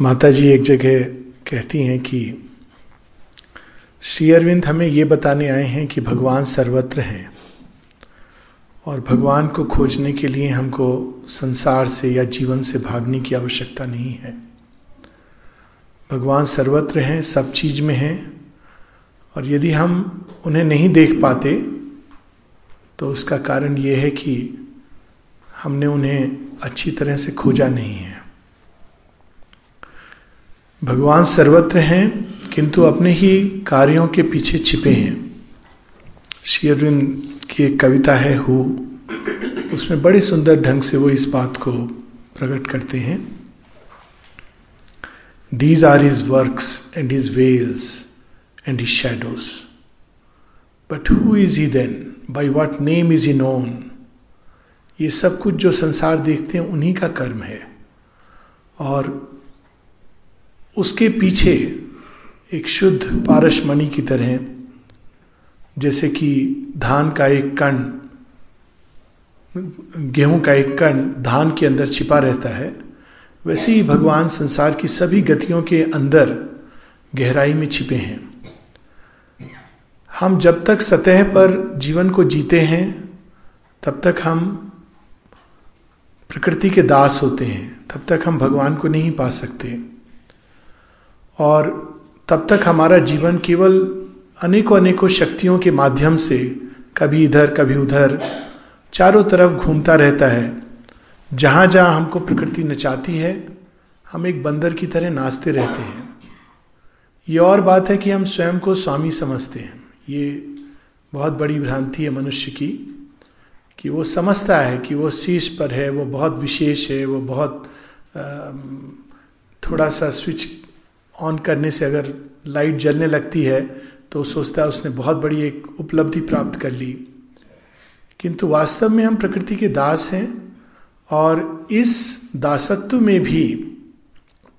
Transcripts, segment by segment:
माता जी एक जगह कहती हैं कि, श्री अरविंद हमें ये बताने आए हैं कि भगवान सर्वत्र हैं और भगवान को खोजने के लिए हमको संसार से या जीवन से भागने की आवश्यकता नहीं है। भगवान सर्वत्र हैं, सब चीज़ में हैं और यदि हम उन्हें नहीं देख पाते तो उसका कारण ये है कि हमने उन्हें अच्छी तरह से खोजा नहीं है। भगवान सर्वत्र हैं, किंतु अपने ही कार्यों के पीछे छिपे हैं। श्री अरविंद की एक कविता है, हु। उसमें बड़े सुंदर ढंग से वो इस बात को प्रकट करते हैं। These are his works and his veils and his shadows but who is he then by what name is he known ये सब कुछ जो संसार देखते हैं, उन्हीं का कर्म है। और उसके पीछे एक शुद्ध पारसमणि की तरह जैसे कि धान का एक कण, गेहूँ का एक कण धान के अंदर छिपा रहता है, वैसे ही भगवान संसार की सभी गतियों के अंदर गहराई में छिपे हैं। हम जब तक सतह पर जीवन को जीते हैं, तब तक हम प्रकृति के दास होते हैं, तब तक हम भगवान को नहीं पा सकते। और तब तक हमारा जीवन केवल अनेकों अनेकों शक्तियों के माध्यम से कभी इधर, कभी उधर, चारों तरफ़ घूमता रहता है। जहाँ जहाँ हमको प्रकृति नचाती है, हम एक बंदर की तरह नाचते रहते हैं। ये और बात है कि हम स्वयं को स्वामी समझते हैं। ये बहुत बड़ी भ्रांति है मनुष्य की, कि वो समझता है कि वो शीश पर है, वो बहुत विशेष है, वो बहुत थोड़ा सा स्विच ऑन करने से अगर लाइट जलने लगती है तो सोचता है उसने बहुत बड़ी एक उपलब्धि प्राप्त कर ली। किंतु वास्तव में हम प्रकृति के दास हैं और इस दासत्व में भी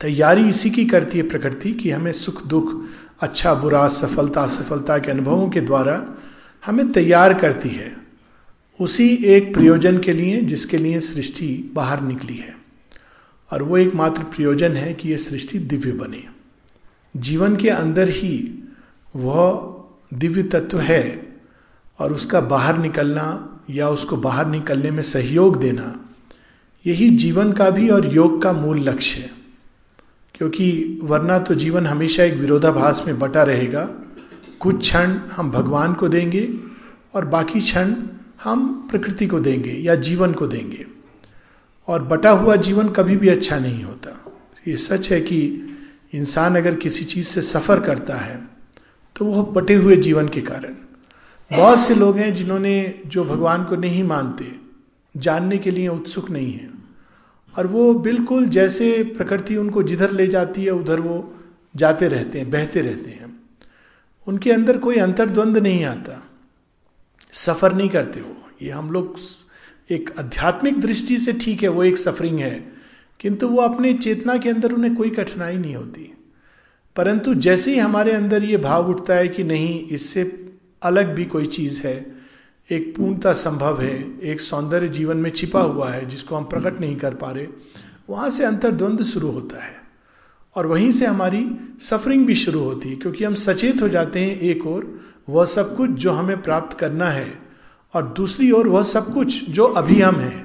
तैयारी इसी की करती है प्रकृति कि हमें सुख, दुख अच्छा बुरा, सफलता, असफलता के अनुभवों के द्वारा हमें तैयार करती है। उसी एक प्रयोजन के लिए, जिसके लिए सृष्टि बाहर निकली है। और वो एकमात्र प्रयोजन है कि ये सृष्टि दिव्य बने। जीवन के अंदर ही वह दिव्य तत्व है और उसका बाहर निकलना या उसको बाहर निकलने में सहयोग देना, यही जीवन का भी और योग का मूल लक्ष्य है। क्योंकि वरना तो जीवन हमेशा एक विरोधाभास में बटा रहेगा। कुछ क्षण हम भगवान को देंगे और बाकी क्षण हम प्रकृति को देंगे या जीवन को देंगे। और बटा हुआ जीवन कभी भी अच्छा नहीं होता। ये सच है कि इंसान अगर किसी चीज़ से सफ़र करता है तो वह बटे हुए जीवन के कारण। बहुत से लोग हैं जिन्होंने जो भगवान को नहीं मानते, जानने के लिए उत्सुक नहीं है। और वो बिल्कुल जैसे प्रकृति उनको जिधर ले जाती है, उधर वो जाते रहते हैं, बहते रहते हैं। उनके अंदर कोई अंतर्द्वंद नहीं आता। सफ़र नहीं करते वो। ये हम लोग एक आध्यात्मिक दृष्टि से ठीक है, वो एक सफरिंग है। किंतु वो अपने चेतना के अंदर उन्हें कोई कठिनाई नहीं होती। परंतु जैसे ही हमारे अंदर ये भाव उठता है कि नहीं, इससे अलग भी कोई चीज़ है, एक पूर्णता संभव है, एक सौंदर्य जीवन में छिपा हुआ है जिसको हम प्रकट नहीं कर पा रहे, वहाँ से अंतर्द्वंद शुरू होता है। और वहीं से हमारी सफरिंग भी शुरू होती है, क्योंकि हम सचेत हो जाते हैं एक और वह सब कुछ जो हमें प्राप्त करना है, और दूसरी ओर वह सब कुछ जो अभी हम हैं।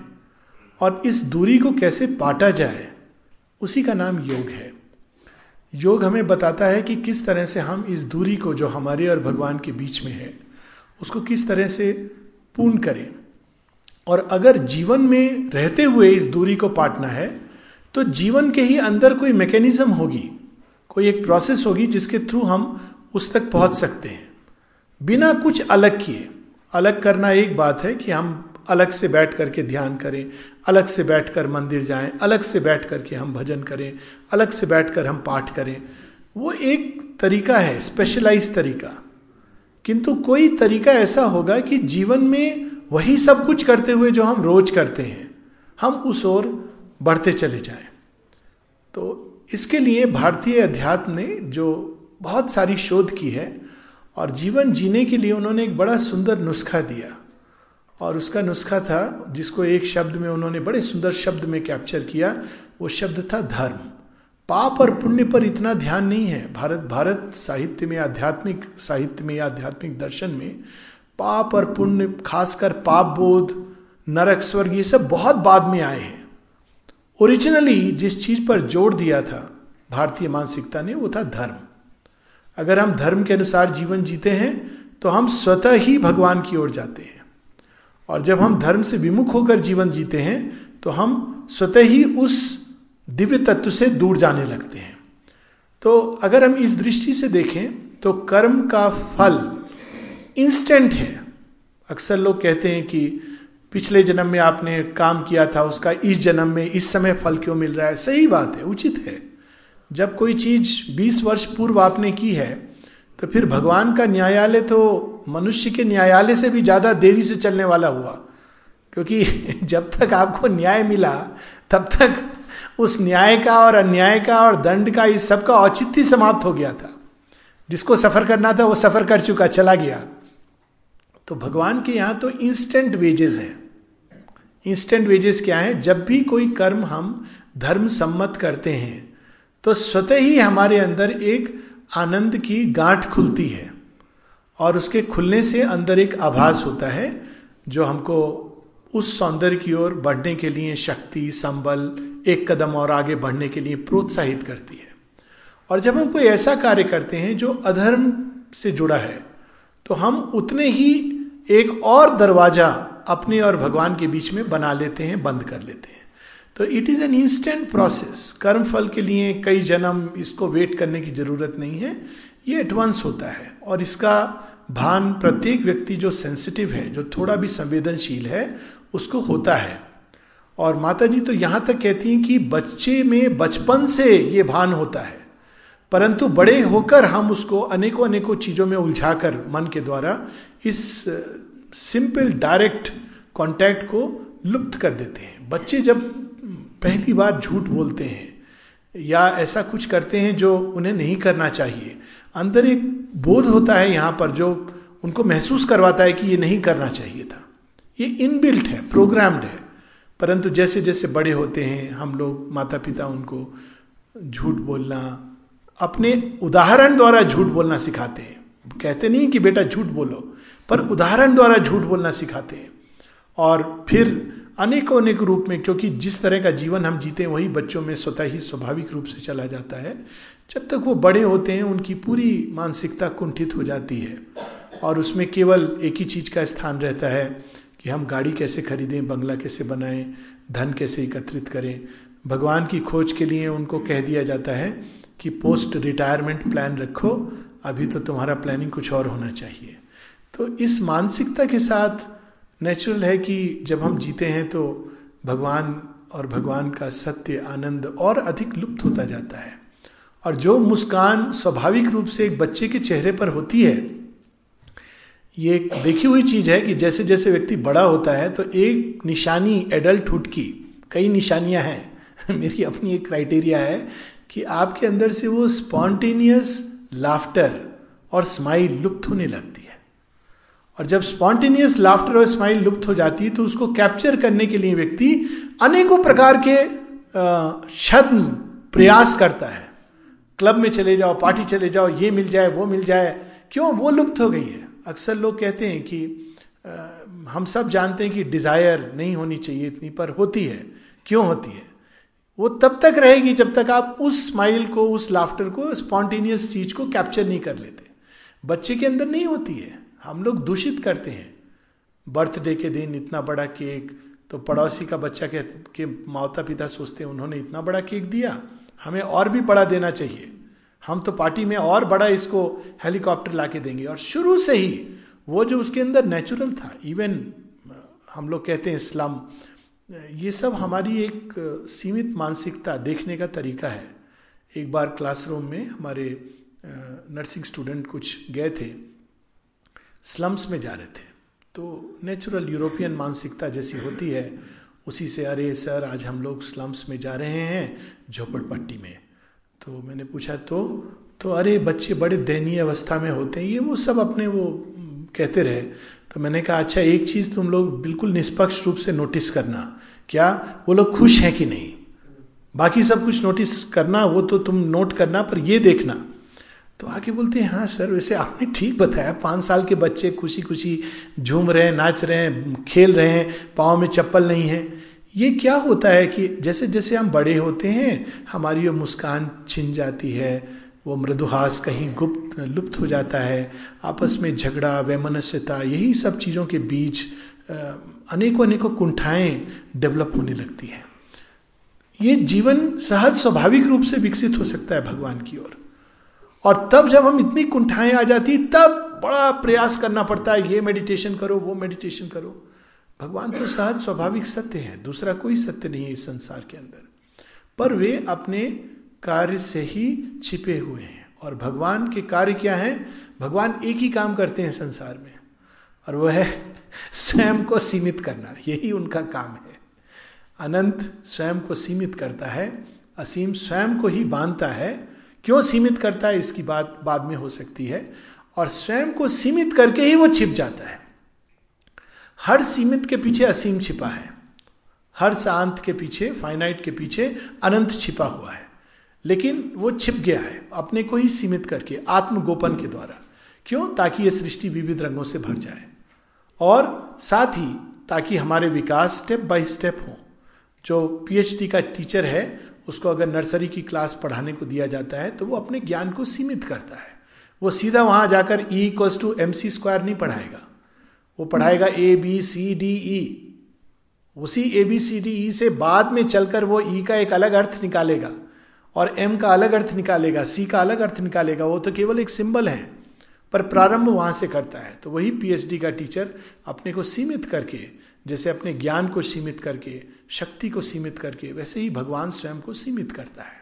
और इस दूरी को कैसे पाटा जाए, उसी का नाम योग है। योग हमें बताता है कि किस तरह से हम इस दूरी को जो हमारे और भगवान के बीच में है, उसको किस तरह से पूर्ण करें। और अगर जीवन में रहते हुए इस दूरी को पाटना है तो जीवन के ही अंदर कोई मैकेनिज्म होगी, कोई एक प्रोसेस होगी जिसके थ्रू हम उस तक पहुँच सकते हैं। बिना कुछ अलग किए, अलग करना एक बात है कि हम अलग से बैठ करके ध्यान करें, अलग से बैठकर मंदिर जाएँ, अलग से बैठ करके हम भजन करें, अलग से बैठकर हम पाठ करें। वो एक तरीका है स्पेशलाइज तरीका। किंतु कोई तरीका ऐसा होगा कि जीवन में वही सब कुछ करते हुए जो हम रोज करते हैं, हम उस ओर बढ़ते चले जाएँ। तो इसके लिए भारतीय अध्यात्म ने जो बहुत सारी शोध की है, और जीवन जीने के लिए उन्होंने एक बड़ा सुंदर नुस्खा दिया। और उसका नुस्खा था, जिसको एक शब्द में उन्होंने बड़े सुंदर शब्द में कैप्चर किया, वो शब्द था धर्म। पाप और पुण्य पर इतना ध्यान नहीं है। भारत भारत साहित्य में, आध्यात्मिक साहित्य में आध्यात्मिक दर्शन में, पाप और पुण्य, खासकर पाप बोध, नरक, स्वर्ग, ये सब बहुत बाद में आए हैं। ओरिजिनली जिस चीज़ पर ज़ोर दिया था भारतीय मानसिकता ने, वो था धर्म। अगर हम धर्म के अनुसार जीवन जीते हैं तो हम स्वतः ही भगवान की ओर जाते हैं। और जब हम धर्म से विमुख होकर जीवन जीते हैं तो हम स्वतः ही उस दिव्य तत्व से दूर जाने लगते हैं। तो अगर हम इस दृष्टि से देखें तो कर्म का फल इंस्टेंट है। अक्सर लोग कहते हैं कि पिछले जन्म में आपने काम किया था, उसका इस जन्म में इस समय फल क्यों मिल रहा है? सही बात है, उचित है। जब कोई चीज़ 20 वर्ष पूर्व आपने की है तो फिर भगवान का न्यायालय तो मनुष्य के न्यायालय से भी ज़्यादा देरी से चलने वाला हुआ। क्योंकि जब तक आपको न्याय मिला, तब तक उस न्याय का और अन्याय का और दंड का इस सब का औचित्य समाप्त हो गया था। जिसको सफ़र करना था, वो सफ़र कर चुका, चला गया। तो भगवान के यहाँ तो इंस्टेंट वेजेस है। इंस्टेंट वेजेस क्या है? जब भी कोई कर्म हम धर्म सम्मत करते हैं तो स्वतः ही हमारे अंदर एक आनंद की गांठ खुलती है। और उसके खुलने से अंदर एक आभास होता है, जो हमको उस सौंदर्य की ओर बढ़ने के लिए शक्ति, संबल, एक कदम और आगे बढ़ने के लिए प्रोत्साहित करती है। और जब हम कोई ऐसा कार्य करते हैं जो अधर्म से जुड़ा है तो हम उतने ही एक और दरवाज़ा अपने और भगवान के बीच में बना लेते हैं, बंद कर लेते हैं। तो it is an instant process कर्म फल के लिए कई जन्म इसको वेट करने की ज़रूरत नहीं है। ये एडवांस होता है। और इसका भान प्रत्येक व्यक्ति जो सेंसिटिव है, जो थोड़ा भी संवेदनशील है, उसको होता है। और माता जी तो यहाँ तक कहती हैं कि बच्चे में बचपन से ये भान होता है। परंतु बड़े होकर हम उसको अनेकों अनेकों चीज़ों में उलझाकर मन के द्वारा इस सिंपल डायरेक्ट कांटेक्ट को लुप्त कर देते हैं। बच्चे जब पहली बार झूठ बोलते हैं या ऐसा कुछ करते हैं जो उन्हें नहीं करना चाहिए अंदर एक बोध होता है यहाँ पर जो उनको महसूस करवाता है कि ये नहीं करना चाहिए था। ये इनबिल्ट है प्रोग्राम्ड है। परंतु जैसे जैसे बड़े होते हैं, हम लोग माता पिता उनको झूठ बोलना, अपने उदाहरण द्वारा झूठ बोलना सिखाते हैं। कहते नहीं कि बेटा झूठ बोलो, पर उदाहरण द्वारा झूठ बोलना सिखाते हैं। और फिर अनेकों अनेक रूप में, क्योंकि जिस तरह का जीवन हम जीते हैं, वही बच्चों में स्वतः ही स्वाभाविक रूप से चला जाता है। जब तक वो बड़े होते हैं, उनकी पूरी मानसिकता कुंठित हो जाती है। और उसमें केवल एक ही चीज़ का स्थान रहता है कि हम गाड़ी कैसे खरीदें, बंगला कैसे बनाएँ, धन कैसे एकत्रित करें। भगवान की खोज के लिए उनको कह दिया जाता है कि पोस्ट रिटायरमेंट प्लान रखो, अभी तो तुम्हारा प्लानिंग कुछ और होना चाहिए। तो इस मानसिकता के साथ नेचुरल है कि जब हम जीते हैं तो भगवान और भगवान का सत्य, आनंद और अधिक लुप्त होता जाता है। और जो मुस्कान स्वाभाविक रूप से एक बच्चे के चेहरे पर होती है, ये देखी हुई चीज़ है कि जैसे जैसे व्यक्ति बड़ा होता है तो एक निशानी एडल्टहुड की कई निशानियाँ हैं। मेरी अपनी एक क्राइटेरिया है कि आपके अंदर से वो स्पॉन्टेनियस लाफ्टर और स्माइल लुप्त होने लगती है। और जब स्पॉन्टेनियस लाफ्टर और स्माइल लुप्त हो जाती है तो उसको कैप्चर करने के लिए व्यक्ति अनेकों प्रकार के छद्म प्रयास करता है। क्लब में चले जाओ पार्टी चले जाओ ये मिल जाए वो मिल जाए। क्यों? वो लुप्त हो गई है। अक्सर लोग कहते हैं कि आ, हम सब जानते हैं कि डिज़ायर नहीं होनी चाहिए इतनी पर होती है। क्यों होती है? वो तब तक रहेगी जब तक आप उस स्माइल को उस लाफ्टर को स्पॉन्टेनियस चीज़ को कैप्चर नहीं कर लेते। बच्चे के अंदर नहीं होती है। हम लोग दूषित करते हैं। बर्थडे के दिन इतना बड़ा केक तो पड़ोसी का बच्चा के, के माता पिता सोचते हैं उन्होंने इतना बड़ा केक दिया। हमें और भी बड़ा देना चाहिए। हम तो पार्टी में और बड़ा इसको हेलीकॉप्टर ला के देंगे। और शुरू से ही वो जो उसके अंदर नेचुरल था, इवन हम लोग कहते हैं इस्लाम ये सब हमारी एक सीमित मानसिकता देखने का तरीका है। एक बार क्लासरूम में हमारे नर्सिंग स्टूडेंट कुछ गए थे, स्लम्स में जा रहे थे। तो नेचुरल यूरोपियन मानसिकता जैसी होती है उसी से, अरे सर, आज हम लोग स्लम्स में जा रहे हैं झोपड़पट्टी में। तो मैंने पूछा तो तो अरे बच्चे बड़े दयनीय अवस्था में होते हैं, ये वो सब अपने वो कहते रहे। तो मैंने कहा अच्छा एक चीज़ तुम लोग बिल्कुल निष्पक्ष रूप से नोटिस करना। क्या वो लोग खुश हैं कि नहीं? बाकी सब कुछ नोटिस करना, वो तो तुम नोट करना, पर ये देखना। तो आके बोलते हैं हाँ सर, वैसे आपने ठीक बताया, पाँच साल के बच्चे खुशी खुशी झूम रहे हैं, नाच रहे हैं, खेल रहे हैं, पाँव में चप्पल नहीं है। ये क्या होता है कि जैसे जैसे हम बड़े होते हैं, हमारी वो मुस्कान छिन जाती है, वो मृदुहास कहीं गुप्त, लुप्त हो जाता है, आपस में झगड़ा, वैमनस्यता, यही सब चीज़ों के बीच अनेकों अनेकों कुंठाएँ डेवलप होने लगती हैं। ये जीवन सहज, स्वाभाविक रूप से विकसित हो सकता है भगवान की ओर। और तब जब हम इतनी कुंठाएँ आ जाती, तब बड़ा प्रयास करना पड़ता है, ये मेडिटेशन करो, वो मेडिटेशन करो। भगवान तो सहज स्वाभाविक सत्य है, दूसरा कोई सत्य नहीं है इस संसार के अंदर। पर वे अपने कार्य से ही छिपे हुए हैं। और भगवान के कार्य क्या है? भगवान एक ही काम करते हैं संसार में, और वह है स्वयं को सीमित करना, यही उनका काम है। अनंत स्वयं को सीमित करता है, असीम स्वयं को ही बांधता है क्यों सीमित करता है, इसकी बात बाद में हो सकती है। और स्वयं को सीमित करके ही वो छिप जाता है। हर सीमित के पीछे असीम छिपा है। हर शांत के पीछे फाइनाइट के पीछे अनंत छिपा हुआ है। लेकिन वो छिप गया है, अपने को ही सीमित करके, आत्मगोपन के द्वारा। क्यों? ताकि ये सृष्टि विविध रंगों से भर जाए। और साथ ही, ताकि हमारे विकास स्टेप बाय स्टेप हो। जो पीएचडी का टीचर है उसको अगर नर्सरी की क्लास पढ़ाने को दिया जाता है तो वो अपने ज्ञान को सीमित करता है। वो सीधा वहाँ जाकर E equals to M C square नहीं पढ़ाएगा। वो पढ़ाएगा A B C D E उसी A B C D E से बाद में चलकर वो ई e का एक अलग अर्थ निकालेगा और एम का अलग अर्थ निकालेगा सी का अलग अर्थ निकालेगा। वो तो केवल एक सिंबल है, पर प्रारंभ वहाँ से करता है। तो वही पीएचडी का टीचर अपने को सीमित करके, जैसे अपने ज्ञान को सीमित करके शक्ति को सीमित करके, वैसे ही भगवान स्वयं को सीमित करता है।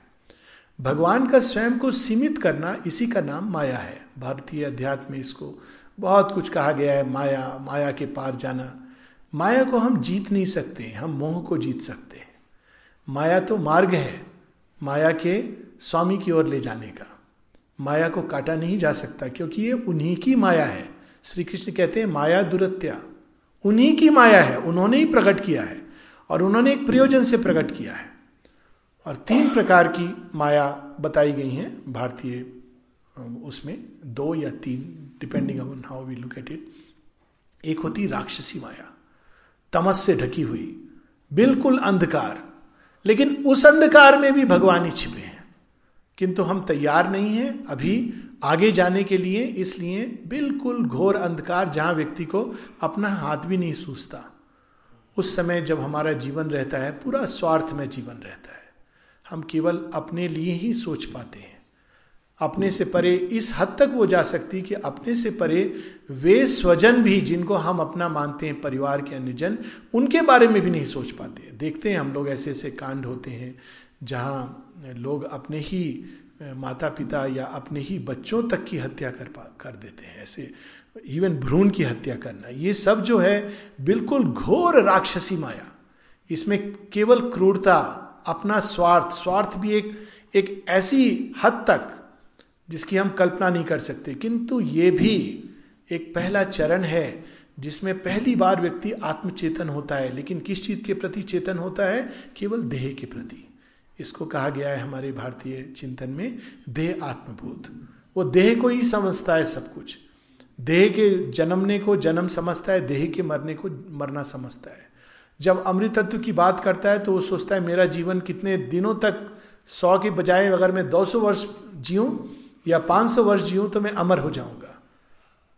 भगवान का स्वयं को सीमित करना इसी का नाम माया है। भारतीय अध्यात्म में इसको बहुत कुछ कहा गया है, माया माया के पार जाना। माया को हम जीत नहीं सकते, हम मोह को जीत सकते हैं। माया तो मार्ग है, माया के स्वामी की ओर ले जाने का। माया को काटा नहीं जा सकता, क्योंकि ये उन्हीं की माया है। श्री कृष्ण कहते हैं, माया दुरत्या। उन्हीं की माया है, उन्होंने ही प्रकट किया है। और उन्होंने एक प्रयोजन से प्रकट किया है। और तीन प्रकार की माया बताई गई हैं भारतीय, उसमें दो या तीन depending upon how we look at it एक होती राक्षसी माया, तमस से ढकी हुई, बिल्कुल अंधकार। लेकिन उस अंधकार में भी भगवान ही छिपे हैं। किंतु हम तैयार नहीं हैं अभी आगे जाने के लिए, इसलिए बिल्कुल घोर अंधकार जहाँ व्यक्ति को अपना हाथ भी नहीं सूझता। उस समय जब हमारा जीवन रहता है, पूरा स्वार्थ में जीवन रहता है। हम केवल अपने लिए ही सोच पाते हैं। अपने से परे इस हद तक वो जा सकती कि अपने से परे वे स्वजन भी जिनको हम अपना मानते हैं, परिवार के अन्य जन, उनके बारे में भी नहीं सोच पाते देखते हैं हम लोग ऐसे ऐसे कांड होते हैं, जहाँ लोग अपने ही माता पिता या अपने ही बच्चों तक की हत्या कर पा, कर देते हैं। ऐसे इवन भ्रूण की हत्या करना। ये सब जो है, बिल्कुल घोर राक्षसी माया। इसमें केवल क्रूरता, अपना स्वार्थ स्वार्थ भी एक एक ऐसी हद तक जिसकी हम कल्पना नहीं कर सकते। किंतु ये भी एक पहला चरण है, जिसमें पहली बार व्यक्ति आत्मचेतन होता है। लेकिन किस चीज़ के प्रति चेतन होता है? केवल देह के प्रति। इसको कहा गया है हमारे भारतीय चिंतन में, देह आत्मभूत वो देह को ही समझता है सब कुछ। देह के जन्मने को जन्म समझता है, देह के मरने को मरना समझता है। जब अमृत तत्व की बात करता है तो वो सोचता है, मेरा जीवन कितने दिनों तक सौ के बजाय अगर मैं 200 वर्ष जीऊं या 500 वर्ष जीऊं तो मैं अमर हो जाऊँगा।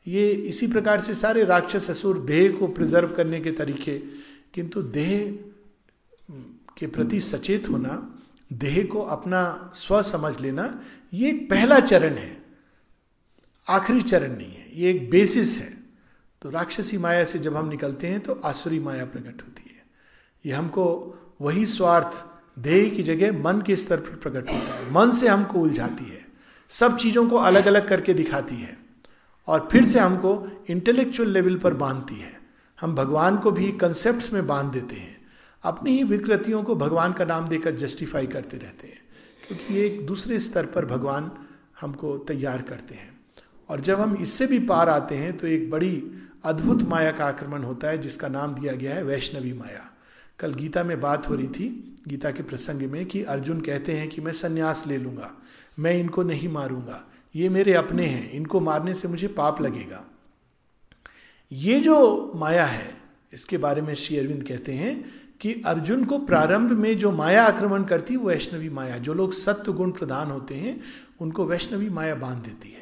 ये इसी प्रकार से सारे राक्षस असुर देह को प्रिजर्व करने के तरीके, किंतु देह के प्रति सचेत होना, देह को अपना स्व समझ लेना, ये एक पहला चरण है। आखिरी चरण नहीं है, ये एक बेसिस है। तो राक्षसी माया से जब हम निकलते हैं तो आसुरी माया प्रकट होती है। ये हमको वही स्वार्थ, देह की जगह, मन के स्तर पर प्रकट होता है। मन से हमको उलझाती है। सब चीज़ों को अलग अलग करके दिखाती है। और फिर से हमको इंटेलेक्चुअल लेवल पर बांधती है। हम भगवान को भी कंसेप्ट में बाँध देते हैं। अपनी ही विकृतियों को भगवान का नाम देकर जस्टिफाई करते रहते हैं। क्योंकि ये एक दूसरे स्तर पर भगवान हमको तैयार करते हैं। और जब हम इससे भी पार आते हैं तो एक बड़ी अद्भुत माया का आक्रमण होता है, जिसका नाम दिया गया है वैष्णवी माया। कल गीता में बात हो रही थी, गीता के प्रसंग में, कि अर्जुन कहते हैं कि मैं संन्यास ले लूँगा, मैं इनको नहीं मारूँगा, ये मेरे अपने हैं, इनको मारने से मुझे पाप लगेगा। ये जो माया है, इसके बारे में श्री अरविंद कहते हैं कि अर्जुन को प्रारंभ में जो माया आक्रमण करती है वो वैष्णवी माया। जो लोग सत्य गुण प्रधान होते हैं, उनको वैष्णवी माया बाँध देती है।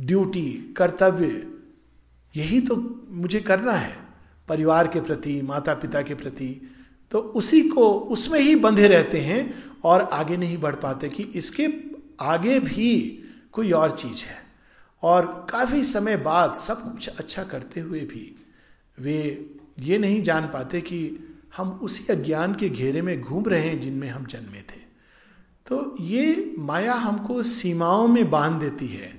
ड्यूटी, कर्तव्य, यही तो मुझे करना है, परिवार के प्रति माता पिता के प्रति। तो उसी को, उसमें ही बंधे रहते हैं और आगे नहीं बढ़ पाते कि इसके आगे भी कोई और चीज़ है। और काफ़ी समय बाद सब कुछ अच्छा करते हुए भी वे ये नहीं जान पाते कि हम उसी अज्ञान के घेरे में घूम रहे हैं जिनमें हम जन्मे थे। तो ये माया हमको सीमाओं में बाँध देती है।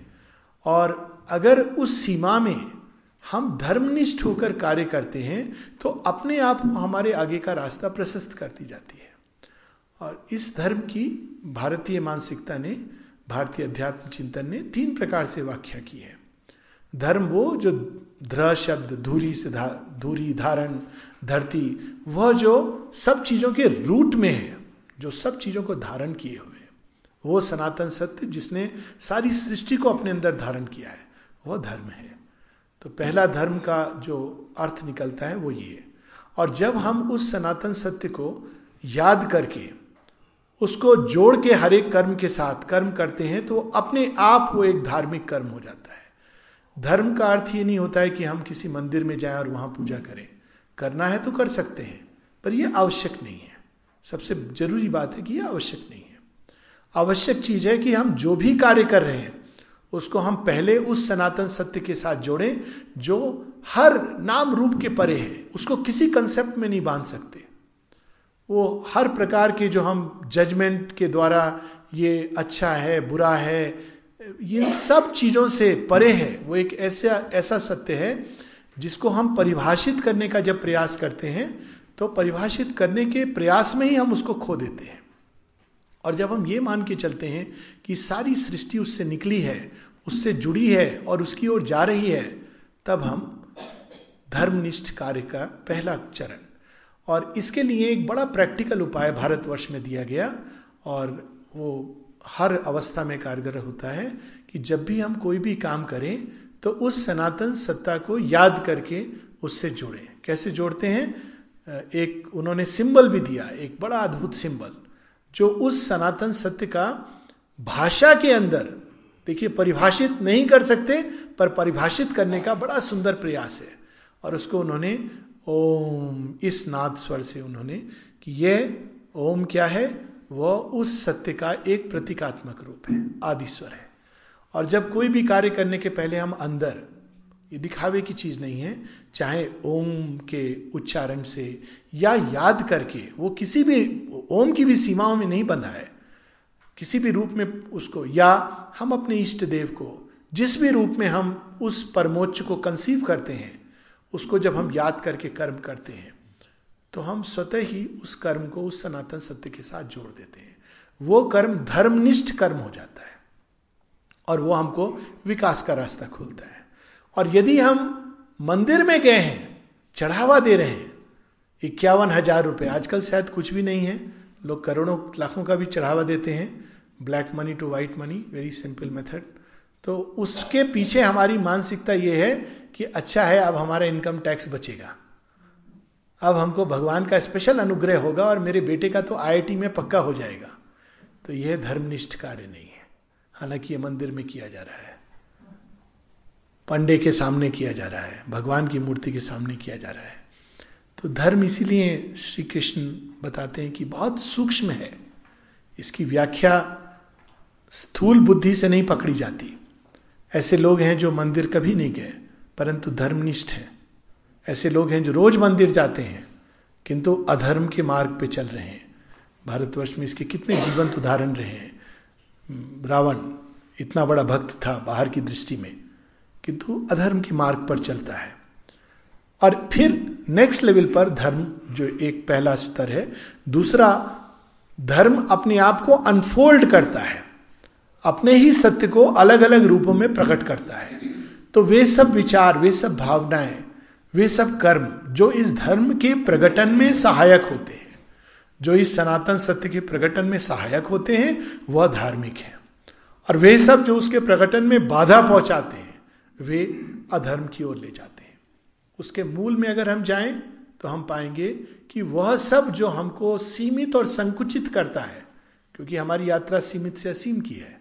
और अगर उस सीमा में हम धर्मनिष्ठ होकर कार्य करते हैं तो अपने आप हमारे आगे का रास्ता प्रशस्त करती जाती है। और इस धर्म की भारतीय मानसिकता ने भारतीय अध्यात्म चिंतन ने तीन प्रकार से व्याख्या की है। धर्म वो जो ध्र शब्द धूरी से धा, धूरी धारण धरती वह जो सब चीज़ों के रूट में है जो सब चीज़ों को धारण किए हुए वो सनातन सत्य जिसने सारी सृष्टि को अपने अंदर धारण किया है, वह धर्म है। तो पहला धर्म का जो अर्थ निकलता है वो ये और जब हम उस सनातन सत्य को याद करके, उसको जोड़ के हर एक कर्म के साथ कर्म करते हैं तो अपने आप वो एक धार्मिक कर्म हो जाता है। धर्म का अर्थ ये नहीं होता है कि हम किसी मंदिर में जाएँ और वहाँ पूजा करें। करना है तो कर सकते हैं, पर यह आवश्यक नहीं है। सबसे ज़रूरी बात है कि यह आवश्यक नहीं है। आवश्यक चीज़ है कि हम जो भी कार्य कर रहे हैं, उसको हम पहले उस सनातन सत्य के साथ जोड़ें, जो हर नाम रूप के परे है, उसको किसी कंसेप्ट में नहीं बाँध सकते। वो हर प्रकार के जो हम जजमेंट के द्वारा ये अच्छा है, बुरा है इन सब चीज़ों से परे है, वो एक ऐसा ऐसा सत्य है, जिसको हम परिभाषित करने का जब प्रयास करते हैं तो परिभाषित करने के प्रयास में ही हम उसको खो देते हैं। और जब हम ये मान के चलते हैं कि सारी सृष्टि उससे निकली है, उससे जुड़ी है और उसकी ओर जा रही है, तब हम धर्मनिष्ठ कार्य का पहला चरण। और इसके लिए एक बड़ा प्रैक्टिकल उपाय भारतवर्ष में दिया गया और वो हर अवस्था में कारगर होता है कि जब भी हम कोई भी काम करें तो उस सनातन सत्ता को याद करके उससे जोड़ें। कैसे जोड़ते हैं? एक उन्होंने सिंबल भी दिया, एक बड़ा अद्भुत सिंबल। जो उस सनातन सत्य का भाषा के अंदर, देखिए, परिभाषित नहीं कर सकते, पर परिभाषित करने का बड़ा सुंदर प्रयास है। और उसको उन्होंने ओम, इस नाद स्वर से उन्होंने कि ये ओम क्या है? वह उस सत्य का एक प्रतीकात्मक रूप है, आदि स्वर है। और जब कोई भी कार्य करने के पहले हम अंदर ये दिखावे की चीज़ नहीं है। चाहे ओम के उच्चारण से या याद करके वो किसी भी ओम की भी सीमाओं में नहीं बंधा है। किसी भी रूप में उसको या हम अपने इष्ट देव को जिस भी रूप में हम उस परमोच्च को कंसीव करते हैं, उसको जब हम याद करके कर्म करते हैं तो हम स्वतः ही उस कर्म को उस सनातन सत्य के साथ जोड़ देते हैं। वो कर्म धर्मनिष्ठ कर्म हो जाता है और वो हमको विकास का रास्ता खोलता है। और यदि हम मंदिर में गए हैं, चढ़ावा दे रहे हैं, इक्यावन हज़ार रुपये आजकल शायद कुछ भी नहीं है, लोग करोड़ों, लाखों का भी चढ़ावा देते हैं black money to white money very simple method तो उसके पीछे हमारी मानसिकता यह है कि अच्छा है, अब हमारा इनकम टैक्स बचेगा। अब हमको भगवान का स्पेशल अनुग्रह होगा और मेरे बेटे का तो आईआईटी में पक्का हो जाएगा। तो यह धर्मनिष्ठ कार्य नहीं है। हालाँकि ये मंदिर में किया जा रहा है। पंडे के सामने किया जा रहा है, भगवान की मूर्ति के सामने किया जा रहा है। तो धर्म इसीलिए श्री कृष्ण बताते हैं कि बहुत सूक्ष्म है। इसकी व्याख्या स्थूल बुद्धि से नहीं पकड़ी जाती। ऐसे लोग हैं जो मंदिर कभी नहीं गए, परंतु धर्मनिष्ठ हैं। ऐसे लोग हैं जो रोज मंदिर जाते हैं, किंतु अधर्म के मार्ग पे चल रहे हैं। भारतवर्ष में इसके कितने जीवंत उदाहरण रहे हैं। रावण, इतना बड़ा भक्त था बाहर की दृष्टि में। किंतु अधर्म के मार्ग पर चलता है। और फिर नेक्स्ट लेवल पर धर्म जो एक पहला स्तर है, दूसरा धर्म अपने आप को अनफोल्ड करता है। अपने ही सत्य को अलग अलग रूपों में प्रकट करता है। तो वे सब विचार, वे सब भावनाएँ, वे सब कर्म जो इस धर्म के प्रकटन में सहायक होते हैं, जो इस सनातन सत्य के प्रकटन में सहायक होते हैं, वह धार्मिक है। और वे सब जो उसके प्रकटन में बाधा पहुंचाते हैं वे अधर्म की ओर ले जाते हैं। उसके मूल में अगर हम जाएँ तो हम पाएँगे कि वह सब जो हमको सीमित और संकुचित करता है, क्योंकि हमारी यात्रा सीमित से असीम की है,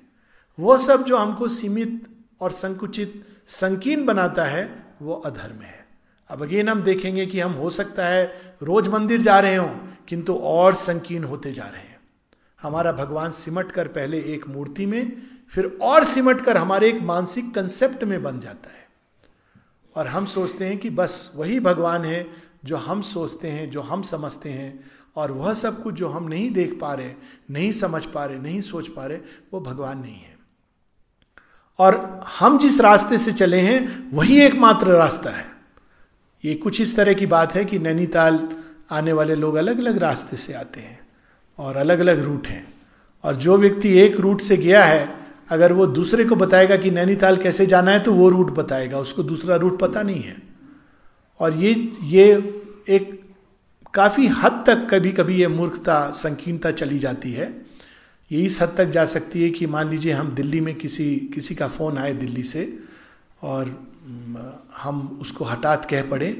वह सब जो हमको सीमित और संकुचित, संकीर्ण बनाता है, वो अधर्म है। अब अगेन हम देखेंगे कि हम हो सकता है रोज मंदिर जा रहे हो, किंतु और संकीर्ण होते जा रहे हैं। हमारा भगवान सिमट कर पहले एक मूर्ति में फिर और सिमट कर हमारे एक मानसिक कंसेप्ट में बन जाता है। और हम सोचते हैं कि बस वही भगवान है जो हम सोचते हैं, जो हम समझते हैं, और वह सब कुछ जो हम नहीं देख पा रहे, नहीं समझ पा रहे, नहीं सोच पा रहे, वो भगवान नहीं है। और हम जिस रास्ते से चले हैं, वही एकमात्र रास्ता है। ये कुछ इस तरह की बात है कि नैनीताल आने वाले लोग अलग अलग रास्ते से आते हैं और अलग अलग रूट हैं। और जो व्यक्ति एक रूट से गया है अगर वो दूसरे को बताएगा कि नैनीताल कैसे जाना है तो वो रूट बताएगा। उसको दूसरा रूट पता नहीं है। और ये ये एक काफ़ी हद तक कभी कभी ये मूर्खता, संकीर्णता चली जाती है। ये इस हद तक जा सकती है कि मान लीजिए हम दिल्ली में किसी किसी का फ़ोन आए दिल्ली से, और हम उसको हटात कह पड़े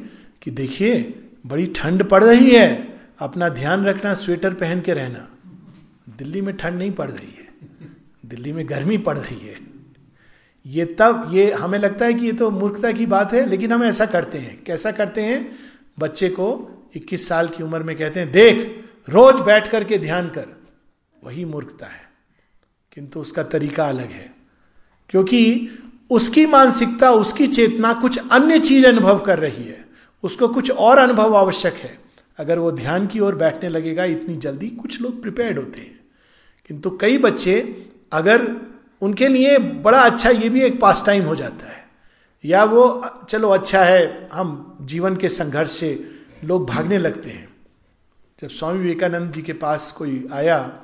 कि देखिए, बड़ी ठंड पड़ रही है, अपना ध्यान रखना, स्वेटर पहन के रहना। दिल्ली में ठंड नहीं पड़ रही है। दिल्ली में गर्मी पड़ रही है। ये तब, ये हमें लगता है कि ये तो मूर्खता की बात है, लेकिन हम ऐसा करते हैं। कैसा करते हैं? बच्चे को 21 साल की उम्र में कहते हैं, देख, रोज बैठ करके ध्यान कर। वही मूर्खता है। किंतु उसका तरीका अलग है। क्योंकि उसकी मानसिकता, उसकी चेतना कुछ अन्य चीज़ अनुभव कर रही है। उसको कुछ और अनुभव आवश्यक है। अगर वो ध्यान की ओर बैठने लगेगा, इतनी जल्दी कुछ लोग प्रिपेयर्ड होते हैं। किंतु कई बच्चे अगर उनके लिए बड़ा अच्छा ये भी एक पास टाइम हो जाता है। या वो, चलो अच्छा है, हम जीवन के संघर्ष से लोग भागने लगते हैं। जब स्वामी विवेकानंद जी के पास कोई आया,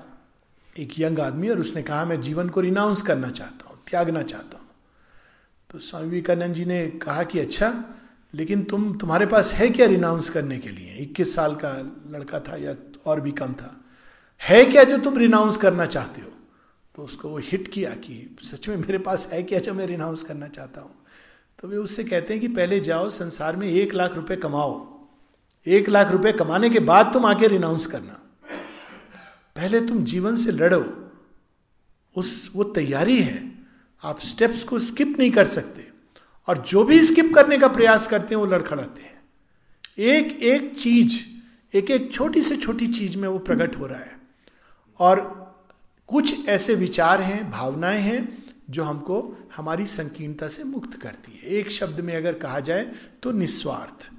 एक यंग आदमी, और उसने कहा, मैं जीवन को रिनाउंस करना चाहता हूँ, त्यागना चाहता हूँ। तो स्वामी विवेकानंद जी ने कहा कि अच्छा लेकिन तुम, तुम्हारे पास है क्या रिनाउंस करने के लिए? इक्कीस साल का लड़का था या और भी कम था। है क्या जो तुम रिनाउंस करना चाहते हो? तो उसको वो हिट किया कि सच में मेरे पास है क्या जो मैं रिनाउंस करना चाहता हूँ? तो वे उससे कहते हैं कि पहले जाओ, संसार में एक लाख रुपए कमाओ। एक लाख रुपए कमाने के बाद तुम आके रिनाउंस करना। पहले तुम जीवन से लड़ो। उस, वो तैयारी है। आप स्टेप्स को स्किप नहीं कर सकते। और जो भी स्किप करने का प्रयास करते हैं, वो लड़खड़ाते हैं। एक एक चीज़, एक एक छोटी से छोटी चीज़ में वो प्रकट हो रहा है। और कुछ ऐसे विचार हैं, भावनाएँ हैं, जो हमको हमारी संकीर्णता से मुक्त करती है। एक शब्द में अगर कहा जाए तो निस्वार्थ।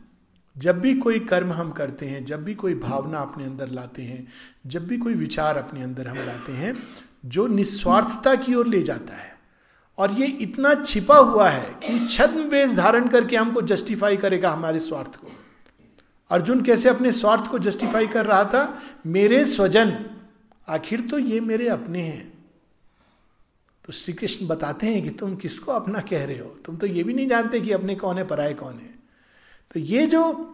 जब भी कोई कर्म हम करते हैं, जब भी कोई भावना अपने अंदर लाते हैं, जब भी कोई विचार अपने अंदर हम लाते हैं, जो निस्वार्थता की ओर ले जाता है। और ये इतना छिपा हुआ है कि छद्म वेश धारण करके हमको जस्टिफाई करेगा हमारे स्वार्थ को। अर्जुन कैसे अपने स्वार्थ को जस्टिफाई कर रहा था? मेरे स्वजन आखिर तो ये मेरे अपने हैं। तो श्री कृष्ण बताते हैं कि तुम किसको अपना कह रहे हो? तुम तो ये भी नहीं जानते कि अपने कौन है पराए कौन है। तो ये जो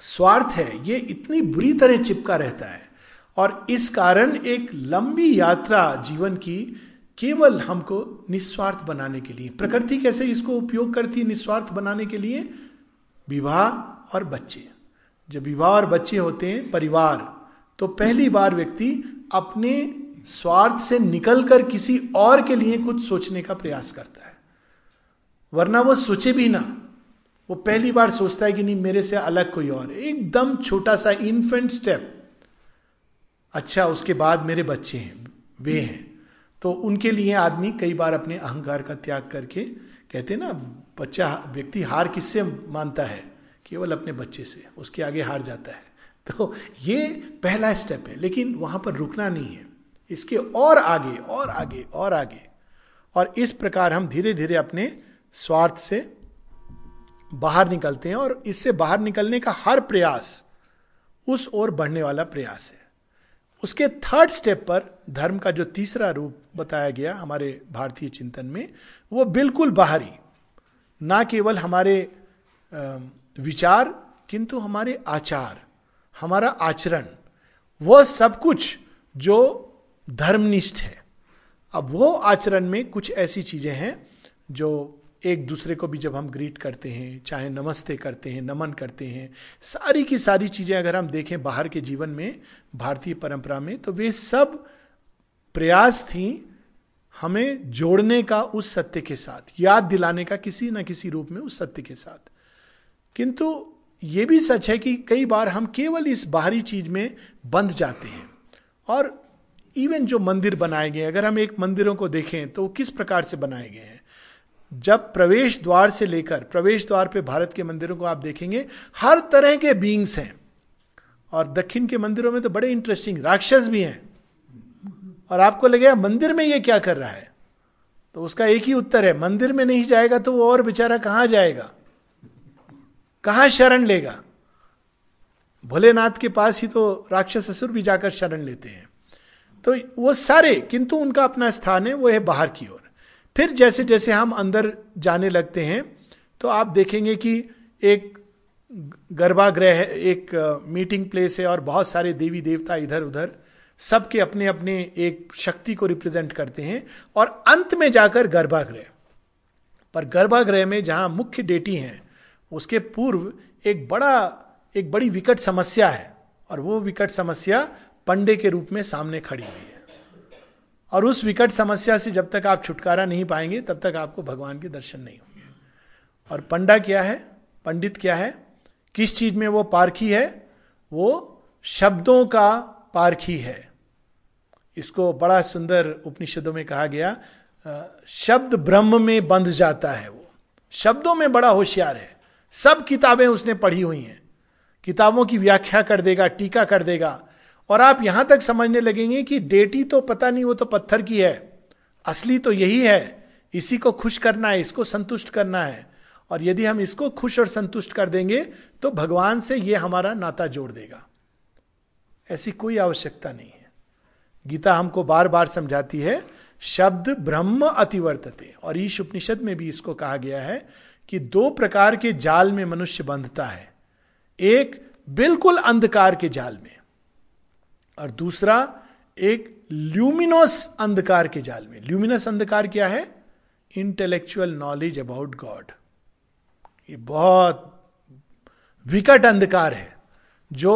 स्वार्थ है, ये इतनी बुरी तरह चिपका रहता है। और इस कारण एक लंबी यात्रा जीवन की केवल हमको निस्वार्थ बनाने के लिए, प्रकृति कैसे इसको उपयोग करती है निस्वार्थ बनाने के लिए? विवाह और बच्चे। जब विवाह और बच्चे होते हैं, परिवार तो पहली बार व्यक्ति अपने स्वार्थ से निकलकर किसी और के लिए कुछ सोचने का प्रयास करता है। वरना वो सोचे भी ना। वो पहली बार सोचता है कि नहीं, मेरे से अलग कोई और। एकदम छोटा सा इन्फेंट स्टेप अच्छा उसके बाद मेरे बच्चे हैं, वे हैं। तो उनके लिए आदमी कई बार अपने अहंकार का त्याग करके कहते ना, बच्चा, व्यक्ति हार किससे मानता है? केवल अपने बच्चे से, उसके आगे हार जाता है। तो ये पहला स्टेप है, लेकिन वहाँ पर रुकना नहीं है। इसके और आगे और आगे और आगे। और इस प्रकार हम धीरे धीरे अपने स्वार्थ से बाहर निकलते हैं, और इससे बाहर निकलने का हर प्रयास, उस ओर बढ़ने वाला प्रयास है। उसके थर्ड स्टेप पर धर्म का जो तीसरा रूप बताया गया हमारे भारतीय चिंतन में, वो बिल्कुल बाहरी। ना केवल हमारे विचार, किंतु हमारे आचार। हमारा आचरण वह सब कुछ जो धर्मनिष्ठ है। अब वो आचरण में कुछ ऐसी चीज़ें हैं जो एक दूसरे को भी जब हम ग्रीट करते हैं, चाहे नमस्ते करते हैं, नमन करते हैं, सारी की सारी चीज़ें अगर हम देखें बाहर के जीवन में, भारतीय परंपरा में तो वे सब प्रयास थी हमें जोड़ने का उस सत्य के साथ, याद दिलाने का किसी न किसी रूप में उस सत्य के साथ। किंतु ये भी सच है कि कई बार हम केवल इस बाहरी चीज़ में बंध जाते हैं। और इवन जो मंदिर बनाए गए अगर हम एक मंदिरों को देखें तो किस प्रकार से बनाए गए हैं? जब प्रवेश द्वार से लेकर, प्रवेश द्वार पे भारत के मंदिरों को आप देखेंगे, हर तरह के बींग्स हैं। और दक्षिण के मंदिरों में तो बड़े इंटरेस्टिंग राक्षस भी हैं। और आपको लगेगा, मंदिर में ये क्या कर रहा है? तो उसका एक ही उत्तर है, मंदिर में नहीं जाएगा तो वो और बेचारा कहाँ जाएगा? कहाँ शरण लेगा? भोलेनाथ के पास ही तो राक्षस ससुर भी जाकर शरण लेते हैं। तो वो सारे, किंतु उनका अपना स्थान है, वो है बाहर की ओर। फिर जैसे जैसे हम अंदर जाने लगते हैं तो आप देखेंगे कि एक गर्भागृह एक मीटिंग प्लेस है और बहुत सारे देवी देवता इधर उधर सबके अपने अपने एक शक्ति को रिप्रेजेंट करते हैं और अंत में जाकर गर्भागृह पर गर्भागृह में जहाँ मुख्य डेटी हैं उसके पूर्व एक बड़ा, एक बड़ी विकट समस्या है और वो विकट समस्या पंडे के रूप में सामने खड़ी हुई है। और उस विकट समस्या से जब तक आप छुटकारा नहीं पाएँगे, तब तक आपको भगवान के दर्शन नहीं होंगे। और पंडा क्या है? पंडित क्या है? किस चीज़ में वो पारखी है? वो शब्दों का पारखी है। इसको बड़ा सुंदर उपनिषदों में कहा गया शब्द ब्रह्म में बंध जाता है वो। शब्दों में बड़ा होशियार है। सब किताबें उसने पढ़ी हुई हैं। किताबों की व्याख्या कर देगा, टीका कर देगा। और आप यहाँ तक समझने लगेंगे कि डेटी तो पता नहीं, वो तो पत्थर की है। असली तो यही है। इसी को खुश करना है, इसको संतुष्ट करना है। और यदि हम इसको खुश और संतुष्ट कर देंगे तो भगवान से यह हमारा नाता जोड़ देगा। ऐसी कोई आवश्यकता नहीं है। गीता हमको बार बार समझाती है, शब्द ब्रह्म अतिवर्तते। और ईश उपनिषद में भी इसको कहा गया है कि दो प्रकार के जाल में मनुष्य बंधता है। एक बिल्कुल अंधकार के जाल में और दूसरा एक ल्यूमिनस अंधकार के जाल में। ल्यूमिनस अंधकार क्या है? इंटेलेक्चुअल नॉलेज अबाउट गॉड ये बहुत विकट अंधकार है, जो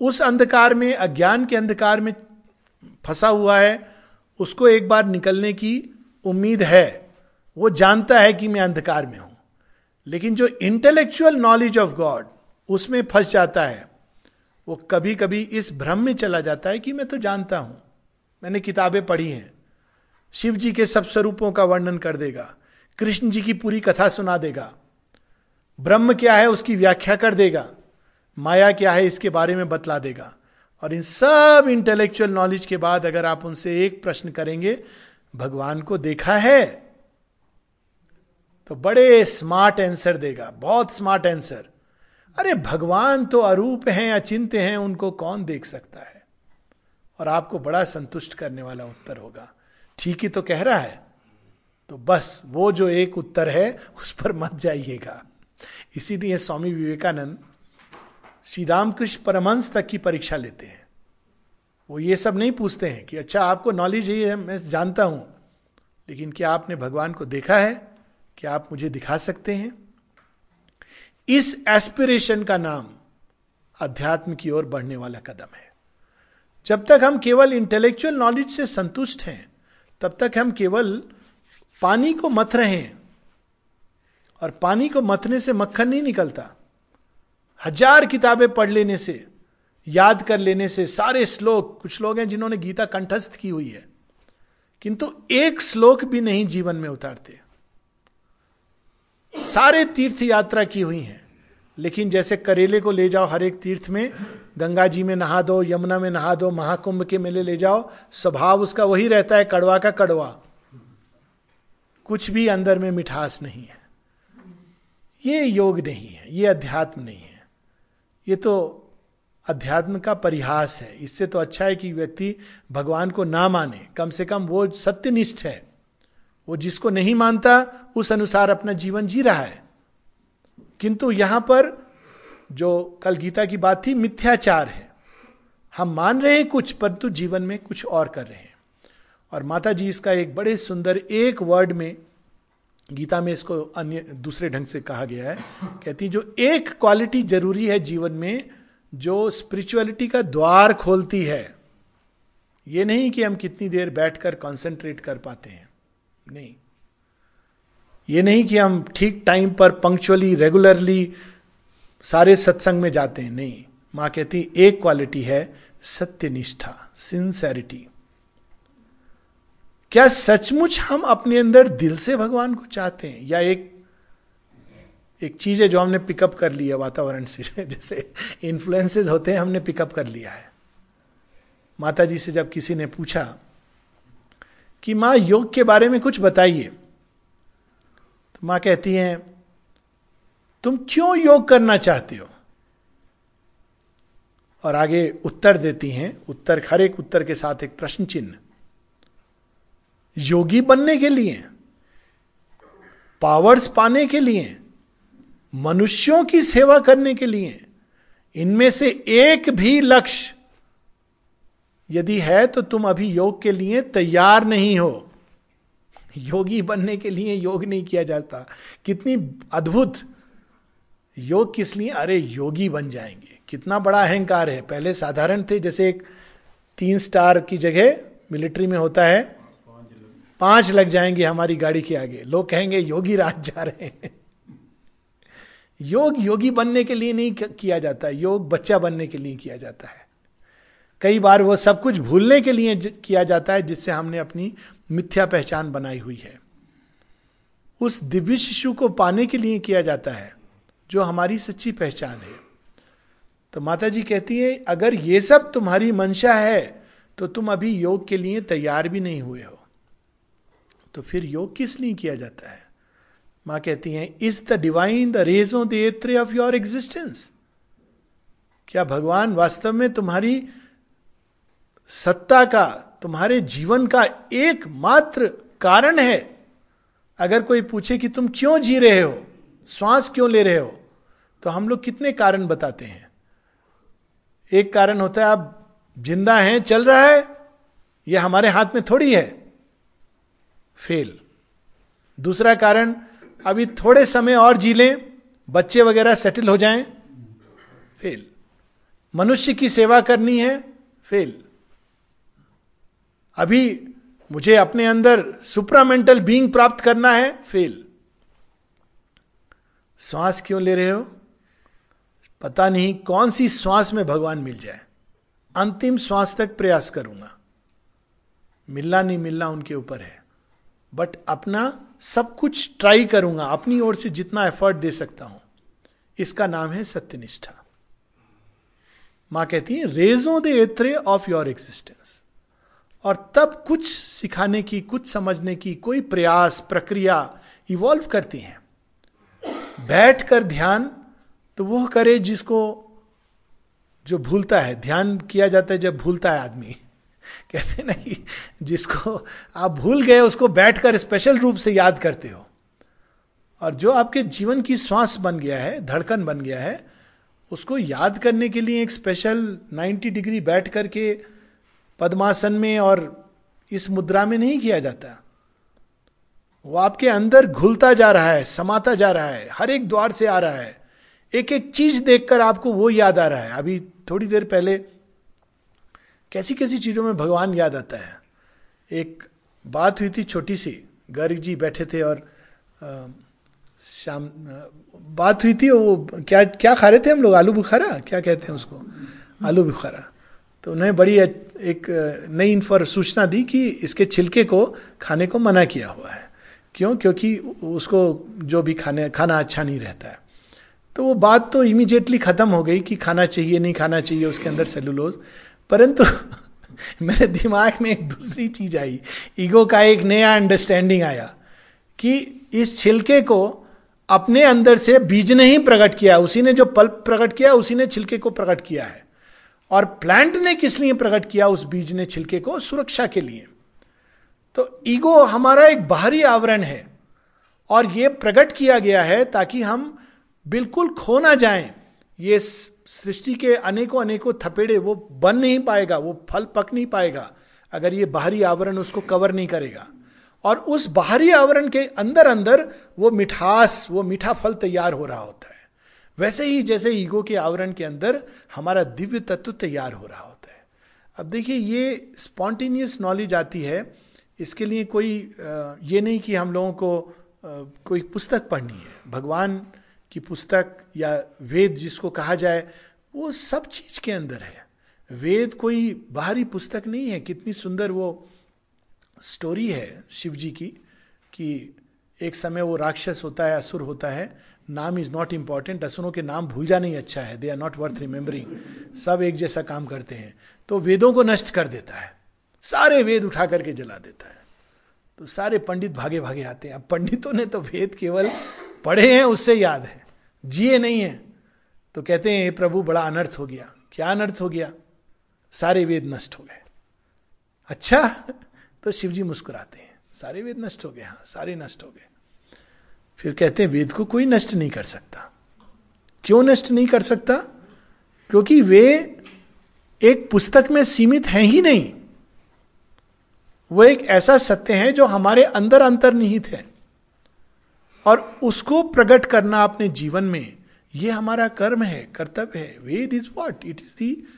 उस अंधकार में, अज्ञान के अंधकार में फंसा हुआ है। उसको एक बार निकलने की उम्मीद है। वो जानता है कि मैं अंधकार में हूँ। लेकिन जो इंटेलेक्चुअल नॉलेज ऑफ़ गॉड उसमें फंस जाता है, वो कभी कभी इस भ्रम में चला जाता है कि मैं तो जानता हूँ। मैंने किताबें पढ़ी हैं। शिव जी के सब स्वरूपों का वर्णन कर देगा। कृष्ण जी की पूरी कथा सुना देगा। ब्रह्म क्या है उसकी व्याख्या कर देगा। माया क्या है इसके बारे में बतला देगा। और इन सब इंटेलेक्चुअल नॉलेज के बाद अगर आप उनसे एक प्रश्न करेंगे, भगवान को देखा है। तो बड़े स्मार्ट आंसर देगा, बहुत स्मार्ट आंसर अरे भगवान तो अरूप हैं, अचिंत्य हैं, उनको कौन देख सकता है? और आपको बड़ा संतुष्ट करने वाला उत्तर होगा। ठीक ही तो कह रहा है। तो बस, वो जो एक उत्तर है, उस पर मत जाइएगा। इसीलिए स्वामी विवेकानंद श्री रामकृष्ण परमंश तक की परीक्षा लेते हैं। वो ये सब नहीं पूछते हैं कि अच्छा आपको नॉलेज है मैं जानता हूँ, लेकिन क्या आपने भगवान को देखा है? क्या आप मुझे दिखा सकते हैं? इस एस्पिरेशन का नाम अध्यात्म की ओर बढ़ने वाला कदम है। जब तक हम केवल इंटेलेक्चुअल नॉलेज से संतुष्ट हैं, तब तक हम केवल पानी को मथ रहे हैं और पानी को मथने से मक्खन नहीं निकलता। हज़ार किताबें पढ़ लेने से, याद कर लेने से सारे श्लोक, कुछ लोग हैं जिन्होंने गीता कंठस्थ की हुई है, किंतु एक श्लोक भी नहीं जीवन में उतारते। सारे तीर्थ यात्रा की हुई हैं। लेकिन जैसे करेले को ले जाओ हर एक तीर्थ में, गंगा जी में नहा दो, यमुना में नहा दो, महाकुंभ के मेले ले जाओ, स्वभाव उसका वही रहता है, कड़वा का कड़वा। कुछ भी अंदर में मिठास नहीं है। ये योग नहीं है, ये अध्यात्म नहीं है। ये तो अध्यात्म का परिहास है। इससे तो अच्छा है कि व्यक्ति भगवान को ना माने। कम से कम वो सत्यनिष्ठ है। वो जिसको नहीं मानता, उस अनुसार अपना जीवन जी रहा है। किंतु यहाँ पर जो कल गीता की बात थी, मिथ्याचार है। हम मान रहे हैं कुछ, परंतु जीवन में कुछ और कर रहे हैं। और माता जी इसका एक बड़े सुंदर एक वर्ड में, गीता में इसको अन्य, दूसरे ढंग से कहा गया है। कहती जो एक क्वालिटी ज़रूरी है जीवन में, जो स्पिरिचुअलिटी का द्वार खोलती है। ये नहीं कि हम कितनी देर बैठकर कंसंट्रेट कर पाते हैं। नहीं। ये नहीं कि हम ठीक टाइम पर पंक्चुअली रेगुलरली सारे सत्संग में जाते हैं, नहीं। माँ कहती, एक क्वालिटी है सत्यनिष्ठा सिंसेरिटी क्या सचमुच हम अपने अंदर दिल से भगवान को चाहते हैं? या एक एक चीज़ है जो हमने पिकअप कर लिया वातावरण से, जैसे इन्फ्लुएंसेस होते हैं, हमने पिकअप कर लिया है। माता जी से जब किसी ने पूछा कि माँ, योग के बारे में कुछ बताइए। तो माँ कहती हैं, तुम क्यों योग करना चाहते हो? और आगे उत्तर देती हैं, उत्तर, हर एक उत्तर के साथ एक प्रश्न चिन्ह। योगी बनने के लिए, पावर्स पाने के लिए, मनुष्यों की सेवा करने के लिए, इनमें से एक भी लक्ष्य यदि है तो तुम अभी योग के लिए तैयार नहीं हो। योगी बनने के लिए योग नहीं किया जाता। कितनी अद्भुत। योग किस लिए? अरे, योगी बन जाएँगे। कितना बड़ा अहंकार है। पहले साधारण थे, जैसे एक तीन स्टार की जगह मिलिट्री में होता है। पाँच लग जाएँगे हमारी गाड़ी के आगे। लोग कहेंगे, योगी राज जा रहे हैं। योग योगी बनने के लिए नहीं किया जाता। योग बच्चा बनने के लिए किया जाता है। कई बार वो सब कुछ भूलने के लिए किया जाता है, जिससे हमने अपनी मिथ्या पहचान बनाई हुई है। उस दिव्य शिशु को पाने के लिए किया जाता है, जो हमारी सच्ची पहचान है। तो माता जी कहती है, अगर ये सब तुम्हारी मंशा है तो तुम अभी योग के लिए तैयार भी नहीं हुए हो। तो फिर योग किस लिए किया जाता है? माँ कहती हैं is the divine the raison d'etre of your existence क्या भगवान वास्तव में तुम्हारी सत्ता का, तुम्हारे जीवन का एकमात्र कारण है। अगर कोई पूछे कि तुम क्यों जी रहे हो, श्वास क्यों ले रहे हो तो हम लोग कितने कारण बताते हैं। एक कारण होता है, आप ज़िंदा हैं, चल रहा है यह हमारे हाथ में थोड़ी है, फेल। दूसरा कारण, अभी थोड़े समय और जी लें, बच्चे वगैरह सेटल हो जाएँ, फेल। मनुष्य की सेवा करनी है, फेल। अभी मुझे अपने अंदर सुप्रामेंटल बीइंग प्राप्त करना है फेल श्वास क्यों ले रहे हो? पता नहीं कौन सी श्वास में भगवान मिल जाए। अंतिम श्वास तक प्रयास करूँगा। मिलना नहीं मिलना उनके ऊपर है। बट अपना सब कुछ ट्राई करूँगा, अपनी ओर से जितना एफर्ट दे सकता हूँ। इसका नाम है सत्यनिष्ठा। माँ कहती है raison d'etre of your existence और तब कुछ सिखाने की, कुछ समझने की कोई प्रयास, प्रक्रिया इवॉल्व करती हैं। बैठ कर ध्यान तो वह करे जिसको, जो भूलता है। ध्यान किया जाता है जब भूलता है आदमी। कहते ना कि जिसको आप भूल गए, उसको बैठकर स्पेशल रूप से याद करते हो। और जो आपके जीवन की श्वास बन गया है, धड़कन बन गया है, उसको याद करने के लिए एक स्पेशल 90 डिग्री बैठ करके पद्मासन में और इस मुद्रा में नहीं किया जाता। वो आपके अंदर घुलता जा रहा है, समाता जा रहा है, हर एक द्वार से आ रहा है। एक एक चीज़ देखकर आपको वो याद आ रहा है। अभी थोड़ी देर पहले कैसी कैसी चीज़ों में भगवान याद आता है। एक बात हुई थी छोटी सी गर्ग जी बैठे थे और शाम बात हुई थी वो क्या क्या खा रहे थे हम लोग? आलू बुखारा? क्या कहते हैं उसको? आलू बुखारा। तो उन्हें बड़ी एक नई इन्फॉर सूचना दी कि इसके छिलके को, खाने को मना किया हुआ है। क्यों? क्योंकि उसको जो भी खाने, खाना अच्छा नहीं रहता है। तो वो बात तो इमीडिएटली खत्म हो गई कि खाना चाहिए, नहीं खाना चाहिए, उसके अंदर सेलुलोज परंतु मेरे दिमाग में एक दूसरी चीज़ आई। ईगो का एक नया अंडरस्टैंडिंग आया कि इस छिलके को अपने अंदर से बीज ने ही प्रकट किया। उसी ने जो पल्प प्रकट किया, उसी ने छिलके को प्रकट किया है। और प्लांट ने किस लिए प्रकट किया उस बीज ने छिलके को? सुरक्षा के लिए। तो ईगो हमारा एक बाहरी आवरण है और यह प्रकट किया गया है ताकि हम बिल्कुल खो ना जाएँ। ये सृष्टि के अनेकों अनेकों थपेड़े, वो बन नहीं पाएगा, वो फल पक नहीं पाएगा अगर ये बाहरी आवरण उसको कवर नहीं करेगा। और उस बाहरी आवरण के अंदर अंदर वो मिठास, वो मीठा फल तैयार हो रहा होता है। वैसे ही जैसे ईगो के आवरण के अंदर हमारा दिव्य तत्व तैयार हो रहा होता है। अब देखिए, ये स्पॉन्टेनियस नॉलेज आती है, इसके लिए कोई ये नहीं कि हम लोगों को कोई पुस्तक पढ़नी है। भगवान की पुस्तक या वेद जिसको कहा जाए, वो सब चीज़ के अंदर है। वेद कोई बाहरी पुस्तक नहीं है। कितनी सुंदर वो स्टोरी है शिव जी की, कि एक समय वो राक्षस होता है, असुर होता है नाम इज़ नॉट इंपॉर्टेंट असुरों के नाम भूल जाना ही अच्छा है they are not worth remembering सब एक जैसा काम करते हैं तो वेदों को नष्ट कर देता है, सारे वेद उठा करके जला देता है। तो सारे पंडित भागे भागे आते हैं। अब पंडितों ने तो वेद केवल पढ़े हैं, उससे याद है, जिए नहीं है। तो कहते हैं प्रभु, बड़ा अनर्थ हो गया। क्या अनर्थ हो गया? सारे वेद नष्ट हो गए। अच्छा? तो शिव जी मुस्कुराते हैं। सारे वेद नष्ट हो गए हाँ सारे नष्ट हो गए। फिर कहते हैं, वेद को कोई नष्ट नहीं कर सकता। क्यों नष्ट नहीं कर सकता? क्योंकि वे एक पुस्तक में सीमित हैं ही नहीं। वो एक ऐसा सत्य है जो हमारे अंदर अंतर्निहित है। और उसको प्रकट करना अपने जीवन में, ये हमारा कर्म है, कर्तव्य है। Veda is what it is the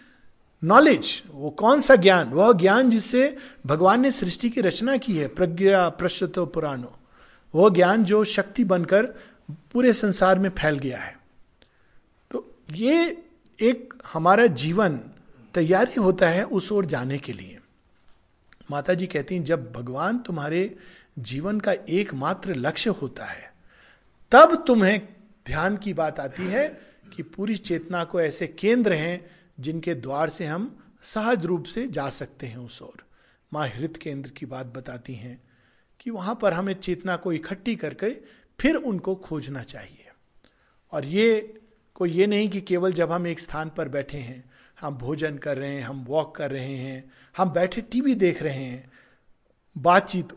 knowledge. वो कौन सा ज्ञान? वह ज्ञान जिससे भगवान ने सृष्टि की रचना की है, प्रज्ञा प्रश्तो पुराणो। वह ज्ञान जो शक्ति बनकर पूरे संसार में फैल गया है। तो ये एक हमारा जीवन तैयारी होता है उस ओर जाने के लिए। माता जी कहती हैं, जब भगवान तुम्हारे जीवन का एकमात्र लक्ष्य होता है, तब तुम्हें ध्यान की बात आती है कि पूरी चेतना को ऐसे केंद्र हैं जिनके द्वार से हम सहज रूप से जा सकते हैं उस ओर। माँ हृत केंद्र की बात बताती हैं कि वहाँ पर हमें चेतना को इकट्ठी करके फिर उनको खोजना चाहिए। और ये कोई ये नहीं कि केवल जब हम एक स्थान पर बैठे हैं, हम भोजन कर रहे हैं, हम वॉक कर रहे हैं, हम बैठे टीवी देख रहे हैं, बातचीत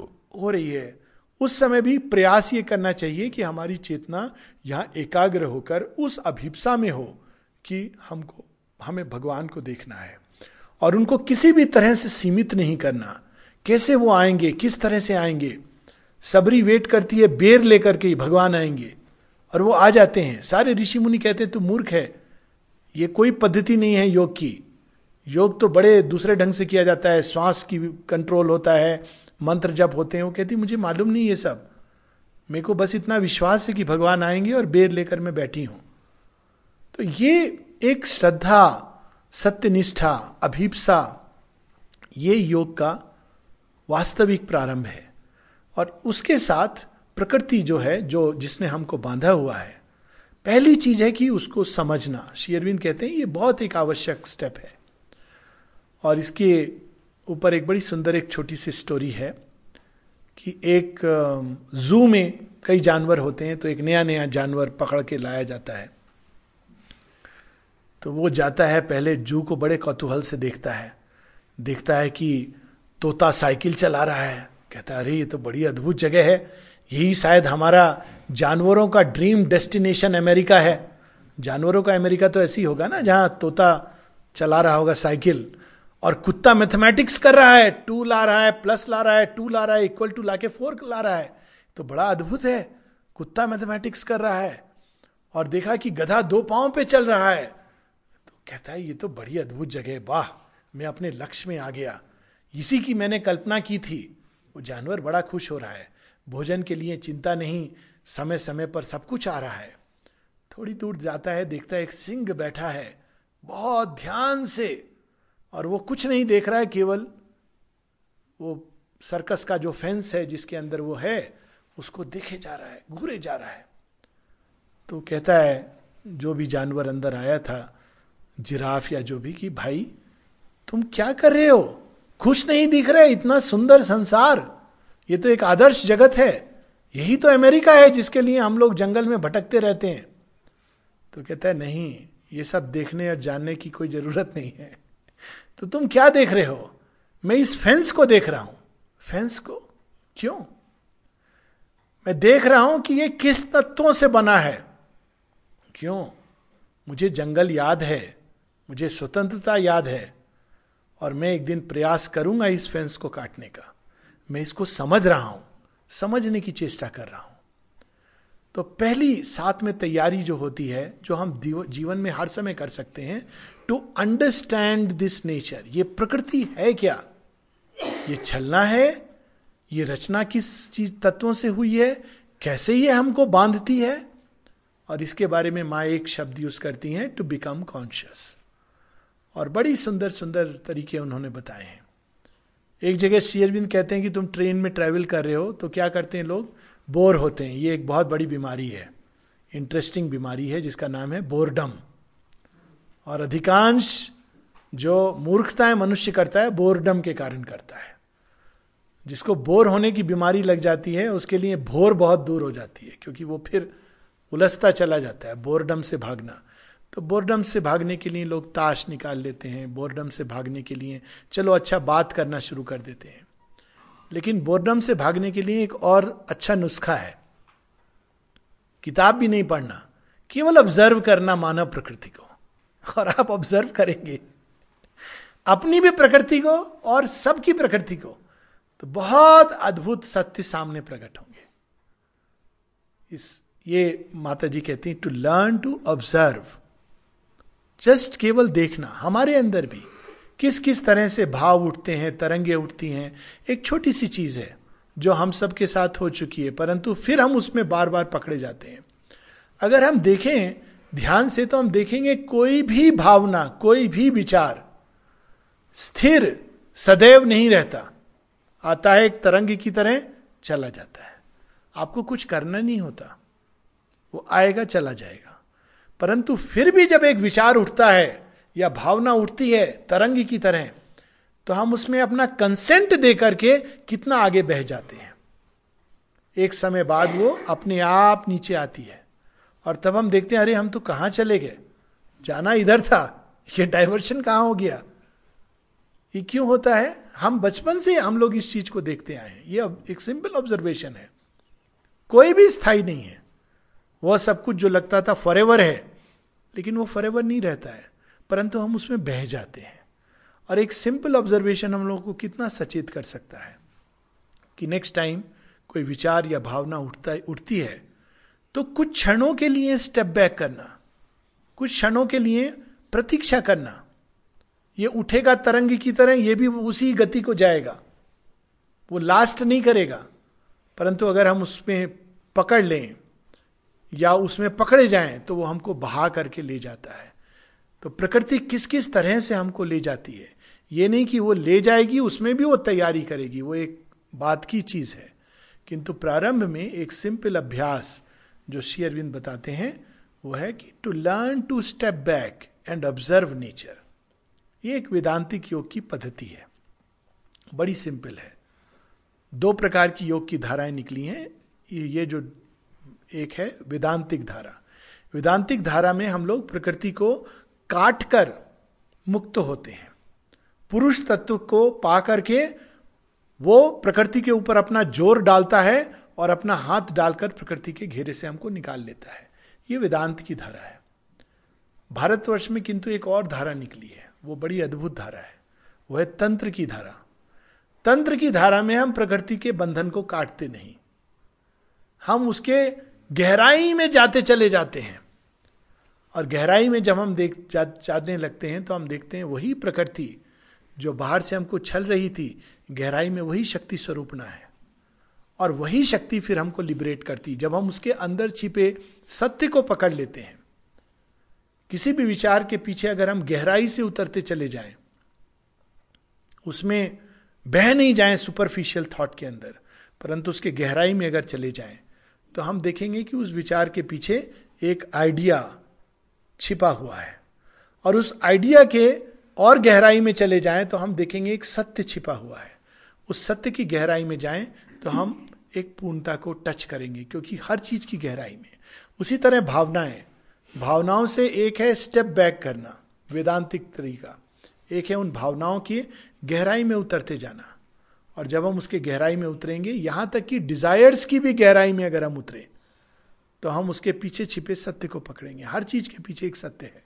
हो रही है, उस समय भी प्रयास ये करना चाहिए कि हमारी चेतना यहाँ एकाग्र होकर उस अभिप्सा में हो कि हमको, हमें भगवान को देखना है। और उनको किसी भी तरह से सीमित नहीं करना कैसे वो आएँगे? किस तरह से आएँगे? सबरी वेट करती है, बेर लेकर के भगवान आएँगे। और वो आ जाते हैं। सारे ऋषि मुनि कहते हैं, तू मूर्ख है। ये कोई पद्धति नहीं है योग की। योग तो बड़े दूसरे ढंग से किया जाता है। श्वास की कंट्रोल होता है, मंत्र जब होते हैं। वो कहती, मुझे मालूम नहीं ये सब। मेरे को बस इतना विश्वास है कि भगवान आएँगे और बेर लेकर मैं बैठी हूँ। तो ये एक श्रद्धा, सत्यनिष्ठा, अभीपसा, ये योग का वास्तविक प्रारंभ है। और उसके साथ प्रकृति जो है, जो जिसने हमको बांधा हुआ है, पहली चीज़ है कि उसको समझना। शेयरविंद कहते हैं, ये बहुत एक आवश्यक स्टेप है। और इसके ऊपर एक बड़ी सुंदर, एक छोटी सी स्टोरी है कि एक जू में कई जानवर होते हैं तो एक नया नया जानवर पकड़ के लाया जाता है। तो वो जाता है, पहले जू को बड़े कौतूहल से देखता है। देखता है कि तोता साइकिल चला रहा है। कहता है, अरे, ये तो बड़ी अद्भुत जगह है। यही शायद हमारा जानवरों का ड्रीम डेस्टिनेशन अमेरिका है। जानवरों का अमेरिका तो ऐसी होगा ना, जहाँ तोता चला रहा होगा साइकिल। और कुत्ता मैथमेटिक्स कर रहा है। टू ला रहा है, प्लस ला रहा है, टू ला रहा है इक्वल टू ला के फोर ला रहा है। तो बड़ा अद्भुत है। कुत्ता मैथमेटिक्स कर रहा है। और देखा कि गधा दो पाँव पे चल रहा है। तो कहता है, ये तो बड़ी अद्भुत जगह है। वाह, मैं अपने लक्ष्य में आ गया। इसी की मैंने कल्पना की थी। वो जानवर बड़ा खुश हो रहा है। भोजन के लिए चिंता नहीं समय समय पर सब कुछ आ रहा है। थोड़ी दूर जाता है, देखता है एक सिंह बैठा है, बहुत ध्यान से, और वो कुछ नहीं देख रहा है केवल। वो सर्कस का जो फेंस है, जिसके अंदर वो है, उसको देखे जा रहा है, घूरे जा रहा है। तो कहता है, जो भी जानवर अंदर आया था, जिराफ या जो भी कि भाई, तुम क्या कर रहे हो? खुश नहीं दिख रहे, इतना सुंदर संसार। ये तो एक आदर्श जगत है। यही तो अमेरिका है जिसके लिए हम लोग जंगल में भटकते रहते हैं। तो कहता है, नहीं, ये सब देखने और जानने की कोई ज़रूरत नहीं है। तो तुम क्या देख रहे हो? मैं इस फेंस को देख रहा हूँ। फेंस को? क्यों? मैं देख रहा हूँ कि ये किस तत्वों से बना है। क्यों? मुझे जंगल याद है। मुझे स्वतंत्रता याद है। और मैं एक दिन प्रयास करूँगा इस फेंस को काटने का। मैं इसको समझ रहा हूँ, समझने की चेष्टा कर रहा हूँ। तो पहली साथ में तैयारी जो होती है, जो हम जीवन में हर समय कर सकते हैं टू अंडरस्टैंड दिस नेचर ये प्रकृति है क्या? ये छलना है? ये रचना किस चीज़, तत्वों से हुई है? कैसे ये हमको बांधती है? और इसके बारे में माँ एक शब्द यूज़ करती हैं टू बिकम कॉन्शियस और बड़ी सुंदर सुंदर तरीके उन्होंने बताए हैं। एक जगह शेयरबिंद कहते हैं कि तुम ट्रेन में ट्रैवल कर रहे हो तो क्या करते हैं लोग? बोर होते हैं। ये एक बहुत बड़ी बीमारी है। इंटरेस्टिंग बीमारी है, जिसका नाम है बोरडम। और अधिकांश जो मूर्खताएँ मनुष्य करता है, बोरडम के कारण करता है। जिसको बोर होने की बीमारी लग जाती है, उसके लिए भोर बहुत दूर हो जाती है, क्योंकि वो फिर उलझता चला जाता है, बोरडम से भागना। तो बोरडम से भागने के लिए लोग ताश निकाल लेते हैं बोर्डम से भागने के लिए, चलो अच्छा बात करना शुरू कर देते हैं। लेकिन बोरडम से भागने के लिए एक और अच्छा नुस्खा है। किताब भी नहीं पढ़ना, केवल ऑब्ज़र्व करना मानव प्रकृति को। और आप ऑब्ज़र्व करेंगे, अपनी भी प्रकृति को और सबकी प्रकृति को तो बहुत अद्भुत सत्य सामने प्रकट होंगे। इस, ये माता जी कहती हैं to learn to observe just केवल देखना, हमारे अंदर भी किस किस तरह से भाव उठते हैं, तरंगे उठती हैं, एक छोटी सी चीज़ है जो हम सबके साथ हो चुकी है, परंतु फिर हम उसमें बार बार पकड़े जाते हैं। अगर हम देखें, ध्यान से तो हम देखेंगे कोई भी भावना, कोई भी विचार स्थिर, सदैव नहीं रहता। आता है एक तरंग की तरह, चला जाता है। आपको कुछ करना नहीं होता। वो आएगा, चला जाएगा। परंतु फिर भी जब एक विचार उठता है या भावना उठती है तरंगी की तरह तो हम उसमें अपना कंसेंट दे करके कितना आगे बह जाते हैं। एक समय बाद वो अपने आप नीचे आती है और तब हम देखते हैं, अरे हम तो कहाँ चले गए? जाना इधर था, ये डाइवर्शन कहाँ हो गया? ये क्यों होता है? हम बचपन से हम लोग इस चीज़ को देखते आए हैं। ये एक सिंपल ऑब्जर्वेशन है। कोई भी स्थायी नहीं है। वह सब कुछ जो लगता था फॉर है, लेकिन वो फॉर नहीं रहता है। परंतु हम उसमें बह जाते हैं। और एक सिंपल ऑब्जर्वेशन हम लोगों को कितना सचेत कर सकता है कि नेक्स्ट टाइम कोई विचार या भावना उठता, उठती है तो कुछ क्षणों के लिए स्टेप बैक करना, कुछ क्षणों के लिए प्रतीक्षा करना, ये उठेगा तरंग की तरह, ये भी उसी गति को जाएगा। वो लास्ट नहीं करेगा, परंतु अगर हम उसमें पकड़ लें या उसमें पकड़े जाएँ तो वो हमको बहा करके ले जाता है। तो प्रकृति किस किस तरह से हमको ले जाती है? ये नहीं कि वो ले जाएगी, उसमें भी वो तैयारी करेगी, वो एक बात की चीज़ है। किंतु प्रारंभ में एक सिंपल अभ्यास जो श्री अरविंद बताते हैं, वो है कि to learn to step back and observe nature ये एक वेदांतिक योग की पद्धति है। बड़ी सिंपल है। दो प्रकार की योग की धाराएँ निकली हैं। ये जो एक है वेदांतिक धारा। वेदांतिक धारा में हम लोग प्रकृति को काट कर मुक्त होते हैं। पुरुष तत्व को पा करके वो प्रकृति के ऊपर अपना ज़ोर डालता है और अपना हाथ डालकर प्रकृति के घेरे से हमको निकाल लेता है। ये वेदांत की धारा है। भारतवर्ष में किंतु एक और धारा निकली है। वो बड़ी अद्भुत धारा है। वो है तंत्र की धारा। तंत्र की धारा में हम प्रकृति के बंधन को काटते नहीं। हम उसके गहराई में जाते चले जाते हैं। और गहराई में जब हम देख जा, जाने लगते हैं तो हम देखते हैं वही प्रकृति जो बाहर से हमको छल रही थी गहराई में वही शक्ति स्वरूपना है। और वही शक्ति फिर हमको लिबरेट करती जब हम उसके अंदर छिपे सत्य को पकड़ लेते हैं। किसी भी विचार के पीछे अगर हम गहराई से उतरते चले जाएँ उसमें बह नहीं जाएँ सुपरफिशियल थॉट के अंदर परंतु उसके गहराई में अगर चले जाएँ तो हम देखेंगे कि उस विचार के पीछे एक आइडिया छिपा हुआ है। और उस आइडिया के और गहराई में चले जाएँ तो हम देखेंगे एक सत्य छिपा हुआ है। उस सत्य की गहराई में जाएँ तो हम एक पूर्णता को टच करेंगे, क्योंकि हर चीज़ की गहराई में। उसी तरह भावनाएँ। भावनाओं से एक है स्टेप बैक करना, वेदांतिक तरीका। एक है उन भावनाओं की गहराई में उतरते जाना। और जब हम उसके गहराई में उतरेंगे, यहाँ तक कि डिजायर्स की भी गहराई में अगर हम उतरे तो हम उसके पीछे छिपे सत्य को पकड़ेंगे। हर चीज़ के पीछे एक सत्य है।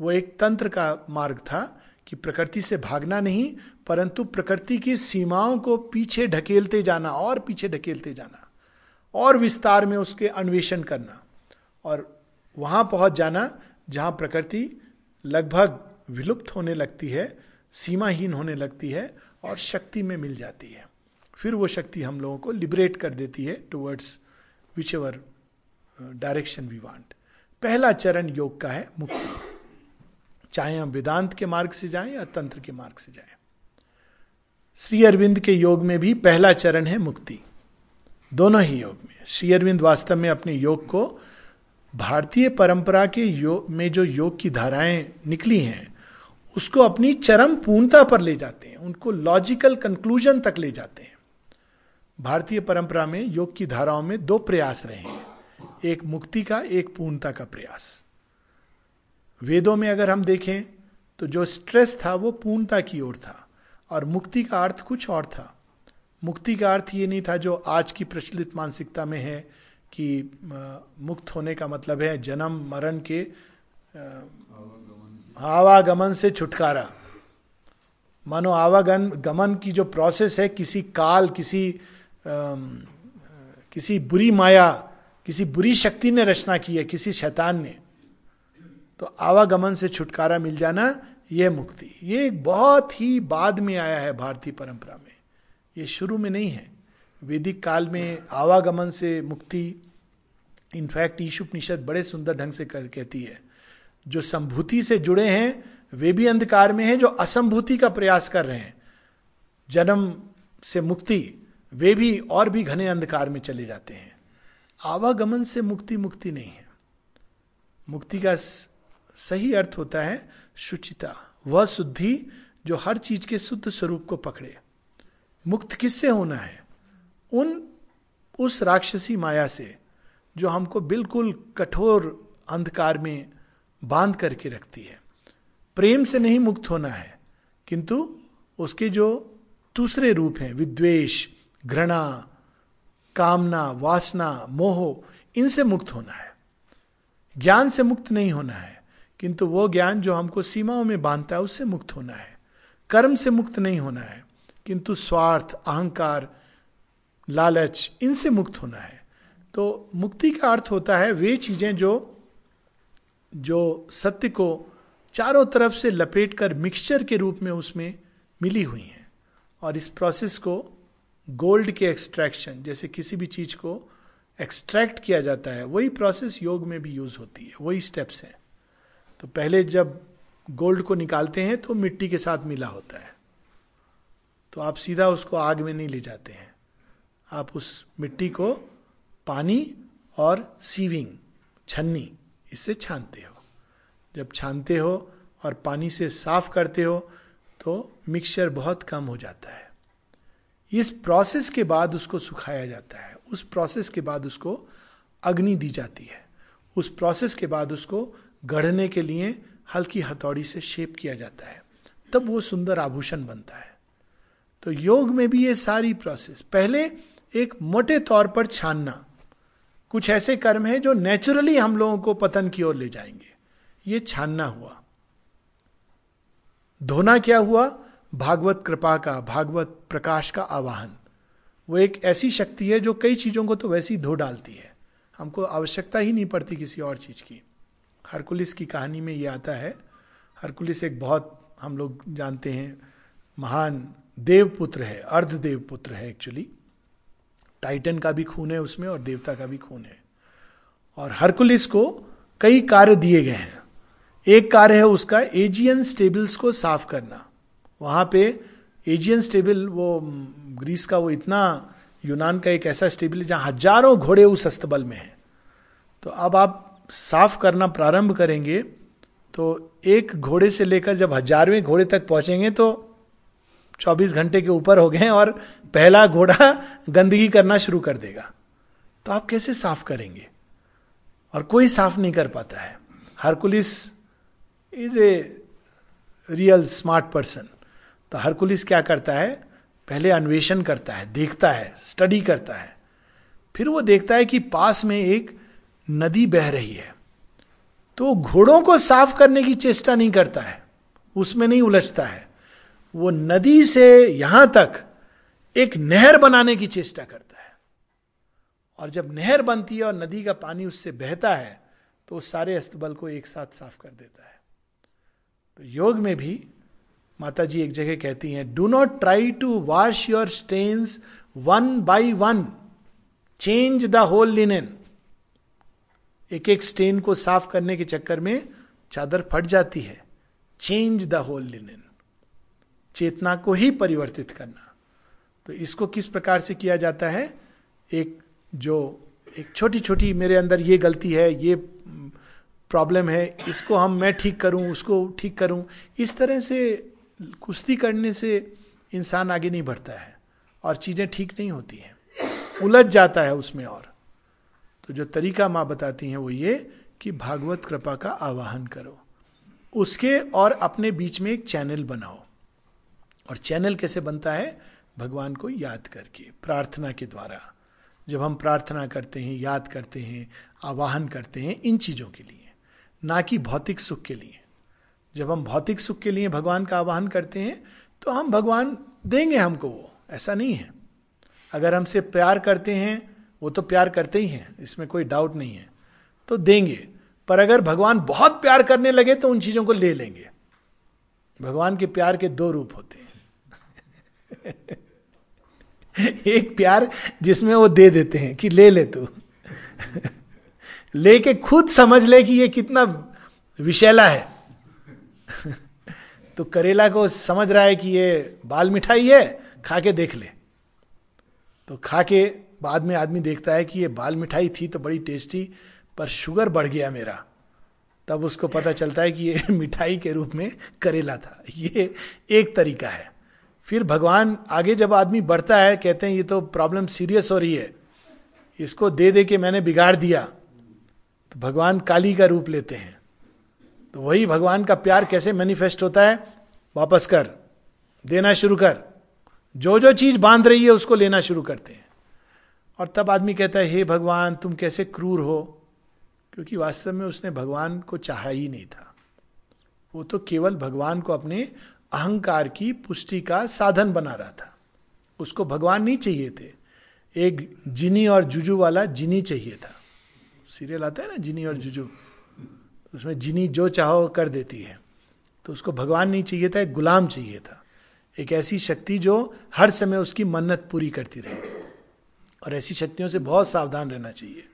वो एक तंत्र का मार्ग था कि प्रकृति से भागना नहीं, परंतु प्रकृति की सीमाओं को पीछे ढकेलते जाना, और पीछे ढकेलते जाना, और विस्तार में उसके अन्वेषण करना, और वहाँ पहुँच जाना जहाँ प्रकृति लगभग विलुप्त होने लगती है, सीमाहीन होने लगती है और शक्ति में मिल जाती है। फिर वो शक्ति हम लोगों को लिबरेट कर देती है towards whichever direction we want पहला चरण योग का है मुक्ति। चाहे हम वेदांत के मार्ग से जाएँ या तंत्र के मार्ग से जाएँ। श्री अरविंद के योग में भी पहला चरण है मुक्ति। दोनों ही योग में। श्री अरविंद वास्तव में अपने योग को भारतीय परंपरा के योग में जो योग की धाराएँ निकली हैं उसको अपनी चरम पूर्णता पर ले जाते हैं, उनको लॉजिकल कंक्लूजन तक ले जाते हैं। भारतीय परंपरा में योग की धाराओं में दो प्रयास रहे हैं, एक मुक्ति का, एक पूर्णता का प्रयास। वेदों में अगर हम देखें तो जो स्ट्रेस था, वो पूर्णता की ओर था, और मुक्ति का अर्थ कुछ और था। मुक्ति का अर्थ ये नहीं था जो आज की प्रचलित मानसिकता में है कि मुक्त होने का मतलब है जन्म, मरण के आवागमन से छुटकारा। मानो आवागन गमन की जो प्रोसेस है किसी काल किसी आ, किसी बुरी माया किसी बुरी शक्ति ने रचना की है किसी शैतान ने। तो आवागमन से छुटकारा मिल जाना यह मुक्ति। ये बहुत ही बाद में आया है भारतीय परंपरा में। ये शुरू में नहीं है। वैदिक काल में आवागमन से मुक्ति इनफैक्ट ईशुपनिषद बड़े सुंदर ढंग से कहती है। जो संभूति से जुड़े हैं, वे भी अंधकार में हैं, जो असंभूति का प्रयास कर रहे हैं। जन्म से मुक्ति, वे भी और भी घने अंधकार में चले जाते हैं। आवागमन से मुक्ति मुक्ति नहीं है। मुक्ति का सही अर्थ होता है शुचिता, वह शुद्धि जो हर चीज़ के शुद्ध स्वरूप को पकड़े। मुक्त किससे होना है? उन, उस राक्षसी माया से, जो हमको बिल्कुल कठोर अंधकार में बाँध करके रखती है। प्रेम से नहीं मुक्त होना है, किंतु उसके जो दूसरे रूप हैं विद्वेश घृणा, कामना, वासना, मोह, इनसे मुक्त होना है। ज्ञान से मुक्त नहीं होना है, किंतु वो ज्ञान जो हमको सीमाओं में बांधता है, उससे मुक्त होना है। कर्म से मुक्त नहीं होना है, किंतु स्वार्थ, अहंकार, लालच, इनसे मुक्त होना है। तो मुक्ति का अर्थ होता है वे चीज़ें जो जो सत्य को चारों तरफ़ से लपेट कर मिक्सचर के रूप में उसमें मिली हुई हैं और इस प्रोसेस को गोल्ड के एक्सट्रैक्शन जैसे किसी भी चीज़ को एक्सट्रैक्ट किया जाता है, वही प्रोसेस योग में भी यूज़ होती है, वही स्टेप्स हैं। तो पहले जब गोल्ड को निकालते हैं तो मिट्टी के साथ मिला होता है। तो आप सीधा उसको आग में नहीं ले जाते हैं। आप उस मिट्टी को पानी और सीविंग छन्नी इससे छानते हो। जब छानते हो और पानी से साफ़ करते हो तो मिक्सचर बहुत कम हो जाता है। इस प्रोसेस के बाद उसको सुखाया जाता है। उस प्रोसेस के बाद उसको अग्नि दी जाती है। उस प्रोसेस के बाद उसको गढ़ने के लिए हल्की हथौड़ी से शेप किया जाता है। तब वो सुंदर आभूषण बनता है। तो योग में भी ये सारी प्रोसेस पहले एक मोटे तौर पर छानना। कुछ ऐसे कर्म हैं जो नेचुरली हम लोगों को पतन की ओर ले जाएँगे। ये छानना हुआ। धोना क्या हुआ? भागवत कृपा का, भागवत प्रकाश का आवाहन। वो एक ऐसी शक्ति है जो कई चीज़ों को तो वैसी धो डालती है। हमको आवश्यकता ही नहीं पड़ती किसी और चीज़ की। हरकुलिस की कहानी में ये आता है। हरकुलिस एक बहुत, हम लोग जानते हैं, महान देवपुत्र है अर्धदेव पुत्र है एक्चुअली टाइटन का भी खून है उसमें और देवता का भी खून है। और हरकुलिस को कई कार्य दिए गए हैं। एक कार्य है उसका एजियन स्टेबल्स को साफ़ करना। वहाँ पे एजियन स्टेबल, वो ग्रीस का वो इतना, यूनान का एक ऐसा स्टेबल है जहाँ हज़ारों घोड़े उस अस्तबल में है। तो अब आप साफ़ करना प्रारंभ करेंगे तो एक घोड़े से लेकर जब हजारवें घोड़े तक पहुँचेंगे तो 24 घंटे के ऊपर हो गए और पहला घोड़ा गंदगी करना शुरू कर देगा। तो आप कैसे साफ़ करेंगे? और कोई साफ़ नहीं कर पाता है। Hercules is a real smart person. तो हरकुलिस क्या करता है? पहले अन्वेषण करता है, देखता है, स्टडी करता है। फिर वो देखता है कि पास में एक नदी बह रही है। तो घोड़ों को साफ़ करने की चेष्टा नहीं करता है। उसमें नहीं उलझता है। वो नदी से यहाँ तक एक नहर बनाने की चेष्टा करता है। और जब नहर बनती है और नदी का पानी उससे बहता है तो उस सारे अस्तबल को एक साथ साफ़ कर देता है। तो योग में भी माता जी एक जगह कहती हैं do not try to wash your stains one by one change the whole linen एक एक स्टेन को साफ़ करने के चक्कर में चादर फट जाती है। चेंज द होल लिनेन चेतना को ही परिवर्तित करना। तो इसको किस प्रकार से किया जाता है? एक जो, एक छोटी छोटी मेरे अंदर ये गलती है, ये प्रॉब्लम है, इसको हम, मैं ठीक करूँ, उसको ठीक करूँ। इस तरह से कुश्ती करने से इंसान आगे नहीं बढ़ता है और चीज़ें ठीक नहीं होती हैं। उलझ जाता है उसमें और। तो जो तरीका माँ बताती हैं वो ये कि भागवत कृपा का आवाहन करो। उसके और अपने बीच में एक चैनल बनाओ। और चैनल कैसे बनता है? भगवान को याद करके, प्रार्थना के द्वारा। जब हम प्रार्थना करते हैं, याद करते हैं, आवाहन करते हैं इन चीज़ों के लिए, ना कि भौतिक सुख के लिए। जब हम भौतिक सुख के लिए भगवान का आवाहन करते हैं तो हम भगवान देंगे हमको वो, ऐसा नहीं है। अगर हमसे प्यार करते हैं, वो तो प्यार करते ही हैं, इसमें कोई डाउट नहीं है तो देंगे। पर अगर भगवान बहुत प्यार करने लगे तो उन चीज़ों को ले लेंगे। भगवान के प्यार के दो रूप होते हैं। एक प्यार जिसमें वो दे देते हैं कि ले ले तू। लेके खुद समझ ले कि ये कितना विशैला है। तो करेला को समझ रहा है कि ये बाल मिठाई है खा के देख ले। तो खा के बाद में आदमी देखता है कि ये बाल मिठाई थी तो बड़ी टेस्टी, पर शुगर बढ़ गया मेरा। तब उसको पता चलता है कि ये मिठाई के रूप में करेला था। ये एक तरीका है। फिर भगवान आगे जब आदमी बढ़ता है, कहते हैं, ये तो प्रॉब्लम सीरियस हो रही है। इसको दे दे के मैंने बिगाड़ दिया। तो भगवान काली का रूप लेते हैं। तो वही भगवान का प्यार कैसे मैनिफेस्ट होता है? वापस कर। देना शुरू कर। जो जो चीज़ बाँध रही है, उसको लेना शुरू करते हैं। और तब आदमी कहता है, हे भगवान, तुम कैसे क्रूर हो? क्योंकि वास्तव में उसने भगवान को चाहा ही नहीं था। वो तो केवल भगवान को अपने अहंकार की पुष्टि का साधन बना रहा था। उसको भगवान नहीं चाहिए थे। एक जिनी और जुजू वाला जिनी चाहिए था। सीरियल आता है ना, जिनी और जुजू? उसमें जिनी जो चाहो कर देती है। तो उसको भगवान नहीं चाहिए था, एक गुलाम चाहिए था। एक ऐसी शक्ति जो हर समय उसकी मन्नत पूरी करती रहे। और ऐसी शक्तियों से बहुत सावधान रहना चाहिए,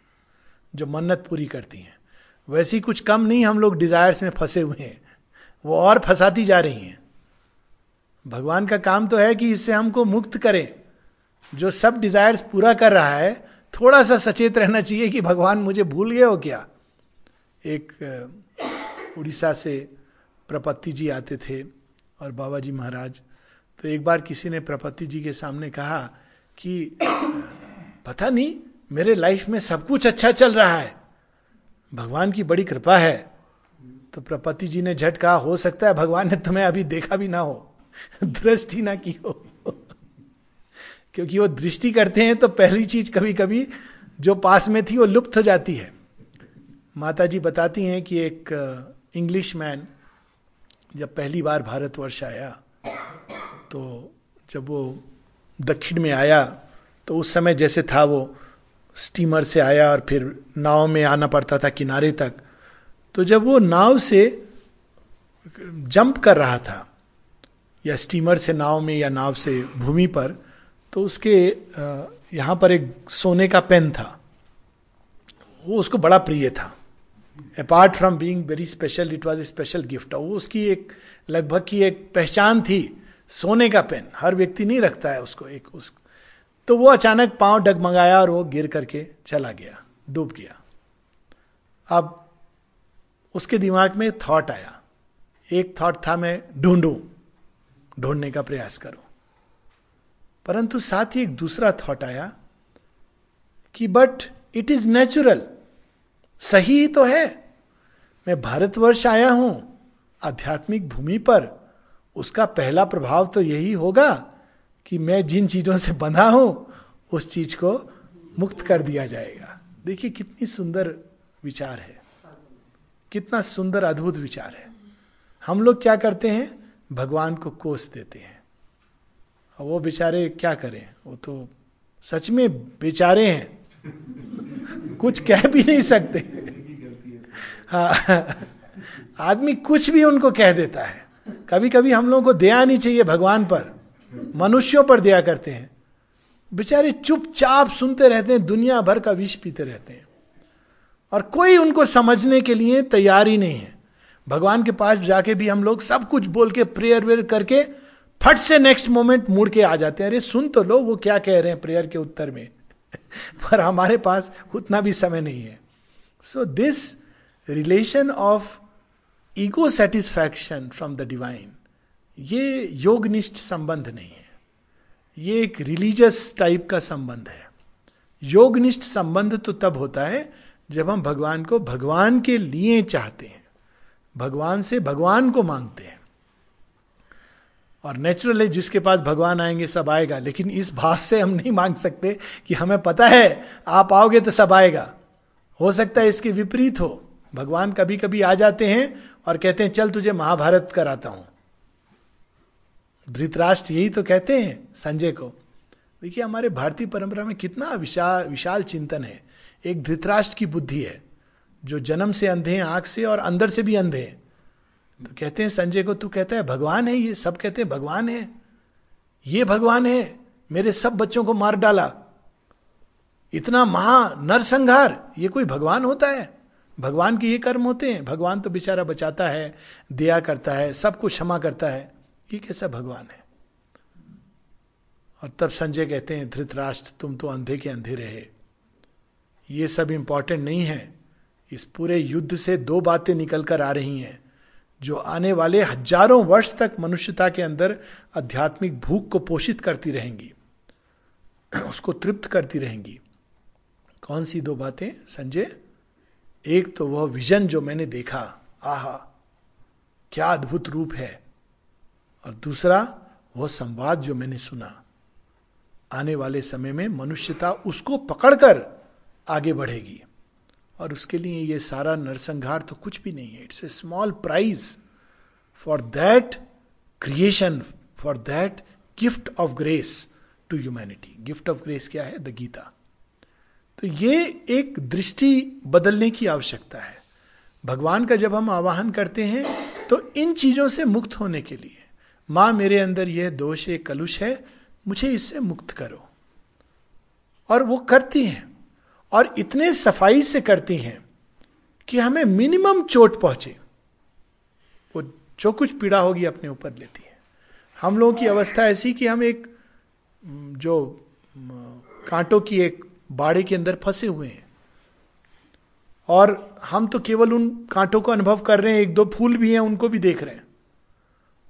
जो मन्नत पूरी करती हैं। वैसी कुछ कम नहीं, हम लोग डिजायर्स में फंसे हुए हैं। वो और फंसाती जा रही हैं। भगवान का काम तो है कि इससे हमको मुक्त करें। जो सब डिजायर्स पूरा कर रहा है, थोड़ा सा सचेत रहना चाहिए कि भगवान मुझे भूल गए हो क्या? एक उड़ीसा से प्रपत्ति जी आते थे और बाबा जी महाराज तो एक बार किसी ने प्रपत्ति जी के सामने कहा कि पता नहीं, मेरे लाइफ में सब कुछ अच्छा चल रहा है। भगवान की बड़ी कृपा है। तो प्रपति जी ने झट कहा, हो सकता है भगवान ने तुम्हें अभी देखा भी ना हो। दृष्टि ना की हो। क्योंकि वो दृष्टि करते हैं तो पहली चीज़ कभी कभी जो पास में थी वो लुप्त हो जाती है। माता जी बताती हैं कि एक इंग्लिश मैन जब पहली बार भारतवर्ष आया तो जब वो दक्षिण में आया तो उस समय जैसे था वो स्टीमर से आया और फिर नाव में आना पड़ता था किनारे तक। तो जब वो नाव से जंप कर रहा था या स्टीमर से नाव में या नाव से भूमि पर तो उसके यहाँ पर एक सोने का पेन था। वो उसको बड़ा प्रिय था। Apart from being very special it was a special gift वो उसकी एक, लगभग की एक पहचान थी, सोने का पेन। हर व्यक्ति नहीं रखता है उसको, एक उस तो वो अचानक पाँव डगमगाया और वो गिर करके चला गया, डूब गया। अब उसके दिमाग में थॉट आया। एक थॉट था, मैं ढूंढू। ढूँढने का प्रयास करो। परंतु साथ ही एक दूसरा थॉट आया कि बट इट इज़ नेचुरल सही ही तो है। मैं भारतवर्ष आया हूँ, आध्यात्मिक भूमि पर। उसका पहला प्रभाव तो यही होगा कि मैं जिन चीज़ों से बंधा हूँ, उस चीज़ को मुक्त कर दिया जाएगा। देखिए कितनी सुंदर विचार है। कितना सुंदर, अद्भुत विचार है। हम लोग क्या करते हैं? भगवान को कोस देते हैं। और वो बेचारे क्या करें? वो तो सच में बेचारे हैं। कुछ कह भी नहीं सकते। हाँ। आदमी कुछ भी उनको कह देता है। कभी कभी हम लोगों को दया नहीं चाहिए भगवान पर। मनुष्यों पर दया करते हैं। बेचारे चुपचाप सुनते रहते हैं, दुनिया भर का विष पीते रहते हैं। और कोई उनको समझने के लिए तैयार ही नहीं है। भगवान के पास जाके भी हम लोग सब कुछ बोल के प्रेयर वेयर करके, फट से नेक्स्ट मोमेंट मुड़ के आ जाते हैं। अरे, सुन तो लो, वो क्या कह रहे हैं प्रेयर के उत्तर में। पर हमारे पास उतना भी समय नहीं है। So this relation of ego satisfaction from the divine ये योगनिष्ठ संबंध नहीं है। ये एक रिलीजियस टाइप का संबंध है। योगनिष्ठ संबंध तो तब होता है जब हम भगवान को भगवान के लिए चाहते हैं। भगवान से भगवान को मांगते हैं। और नेचुरल है जिसके पास भगवान आएँगे, सब आएगा। लेकिन इस भाव से हम नहीं मांग सकते कि हमें पता है, आप आओगे तो सब आएगा। हो सकता है इसके विपरीत हो। भगवान कभी कभी आ जाते हैं और कहते हैं, चल तुझे महाभारत कराता हूँ। धृतराष्ट्र यही तो कहते हैं संजय को। देखिए, हमारे भारतीय परंपरा में कितना विशाल विशाल चिंतन है। एक धृतराष्ट्र की बुद्धि है। जो जन्म से अंधे हैं, आँख से और अंदर से भी अंधे हैं। तो कहते हैं, संजय को तू कहता है, भगवान है ये। सब कहते हैं, भगवान है। ये भगवान है। मेरे सब बच्चों को मार डाला। इतना महा नरसंहार। ये कोई भगवान होता है? भगवान के ये कर्म होते हैं। भगवान तो बेचारा बचाता है, दया करता है सबको क्षमा करता है। ये कैसा भगवान है? और तब संजय कहते हैं, धृतराष्ट्र, तुम तो अंधे के अंधे रहे। ये सब इंपॉर्टेंट नहीं है। इस पूरे युद्ध से दो बातें निकल कर आ रही हैं, जो आने वाले हज़ारों वर्ष तक मनुष्यता के अंदर आध्यात्मिक भूख को पोषित करती रहेंगी, उसको तृप्त करती रहेंगी। कौन सी दो बातें, संजय? एक तो वह विजन जो मैंने देखा, आहा, क्या अद्भुत रूप है। और दूसरा, वह संवाद जो मैंने सुना, आने वाले समय में मनुष्यता उसको पकड़कर आगे बढ़ेगी। और उसके लिए ये सारा नरसंहार तो कुछ भी नहीं है। It's a small prize for that creation for that gift of grace to humanity gift of grace क्या है? द गीता तो ये एक दृष्टि बदलने की आवश्यकता है। भगवान का जब हम आवाहन करते हैं तो इन चीज़ों से मुक्त होने के लिए, माँ मेरे अंदर यह दोष एक कलुष है, मुझे इससे मुक्त करो। और वो करती हैं। और इतने सफ़ाई से करती हैं कि हमें मिनिमम चोट पहुँचे। वो जो कुछ पीड़ा होगी अपने ऊपर लेती है। हम लोगों की अवस्था ऐसी कि हम एक, जो कांटों की एक बाड़े के अंदर फंसे हुए हैं। और हम तो केवल उन कांटों को अनुभव कर रहे हैं, एक दो फूल भी हैं, उनको भी देख रहे हैं।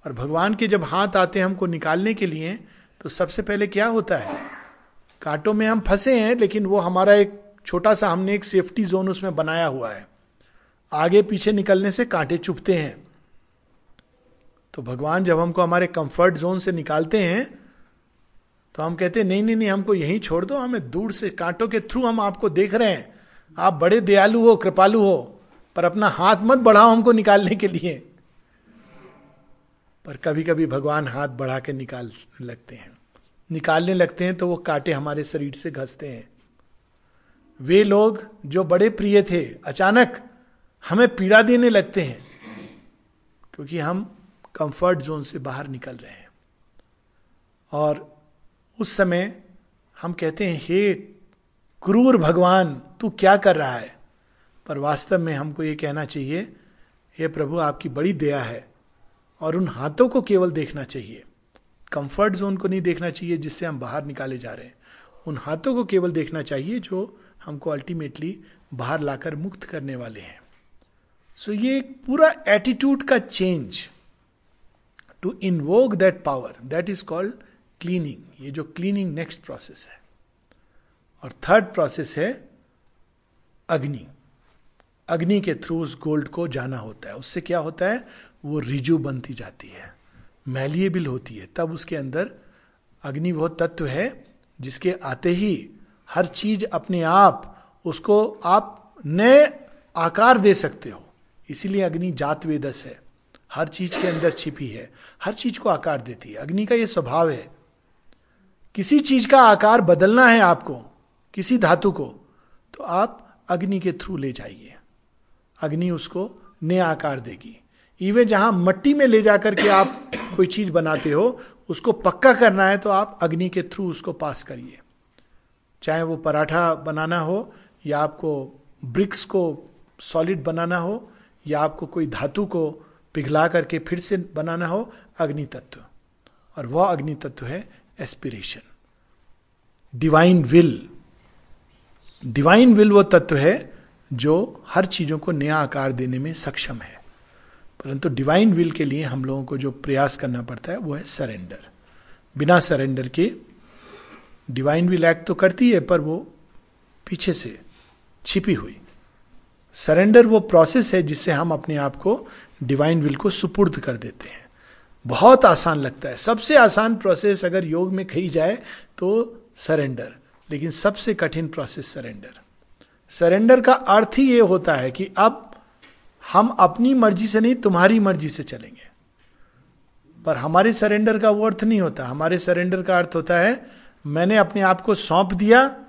और भगवान के जब हाथ आते हैं हमको निकालने के लिए तो सबसे पहले क्या होता है? कांटों में हम फंसे हैं, लेकिन वो हमारा एक छोटा सा हमने एक सेफ्टी जोन उसमें बनाया हुआ है। आगे पीछे निकलने से कांटे चुपते हैं। तो भगवान जब हमको हमारे कंफर्ट जोन से निकालते हैं तो हम कहते हैं, नहीं नहीं नहीं, हमको यहीं छोड़ दो, हमें दूर से कांटों के थ्रू हम आपको देख रहे हैं। आप बड़े दयालु हो, कृपालु हो, पर अपना हाथ मत बढ़ाओ हमको निकालने के लिए। पर कभी कभी भगवान हाथ बढ़ा के निकाल लगते हैं। निकालने लगते हैं तो वो कांटे हमारे शरीर से घसते हैं। वे लोग जो बड़े प्रिय थे, अचानक हमें पीड़ा देने लगते हैं, क्योंकि हम कंफर्ट जोन से बाहर निकल रहे हैं। और उस समय हम कहते हैं, हे क्रूर भगवान, तू क्या कर रहा है? पर वास्तव में हमको ये कहना चाहिए, हे प्रभु, आपकी बड़ी दया है और उन हाथों को केवल देखना चाहिए। कंफर्ट जोन को नहीं देखना चाहिए जिससे हम बाहर निकाले जा रहे हैं। उन हाथों को केवल देखना चाहिए जो हमको अल्टीमेटली बाहर लाकर मुक्त करने वाले हैं। सो so, ये एक पूरा एटीट्यूड का change to invoke that power that is called cleaning ये जो क्लीनिंग नेक्स्ट प्रोसेस है। और थर्ड प्रोसेस है अग्नि। अग्नि के थ्रू उस गोल्ड को जाना होता है। उससे क्या होता है? वो रिजू बनती जाती है। मैलिएबल होती है। तब उसके अंदर अग्नि वो तत्व है जिसके आते ही हर चीज़ अपने आप, उसको आप नए आकार दे सकते हो। इसीलिए अग्नि जात वेदस है। हर चीज़ के अंदर छिपी है। हर चीज़ को आकार देती है। अग्नि का यह स्वभाव है। किसी चीज़ का आकार बदलना है आपको, किसी धातु को तो आप अग्नि के थ्रू ले जाइए। अग्नि उसको नया आकार देगी। इवन जहाँ मट्टी में ले जाकर के आप कोई चीज़ बनाते हो, उसको पक्का करना है तो आप अग्नि के थ्रू उसको पास करिए। चाहे वो पराठा बनाना हो, या आपको ब्रिक्स को सॉलिड बनाना हो, या आपको कोई धातु को पिघला करके फिर से बनाना हो, अग्नि तत्व। और वह अग्नि तत्व है aspiration divine will divine will वो तत्व है जो हर चीज़ों को नया आकार देने में सक्षम है। परंतु डिवाइन विल के लिए हम लोगों को जो प्रयास करना पड़ता है, वो है सरेंडर बिना सरेंडर के डिवाइन विल एक्ट तो करती है, पर वो पीछे से छिपी हुई। सरेंडर वो प्रोसेस है जिससे हम अपने आप को डिवाइन विल को सुपुर्द कर देते हैं। बहुत आसान लगता है। सबसे आसान प्रोसेस अगर योग में कही जाए तो सरेंडर लेकिन सबसे कठिन प्रोसेस सरेंडर सरेंडर का अर्थ ही ये होता है कि अब हम अपनी मर्ज़ी से नहीं, तुम्हारी मर्ज़ी से चलेंगे। पर हमारे सरेंडर का वो अर्थ नहीं होता। हमारे सरेंडर का अर्थ होता है मैंने अपने आप को सौंप दिया,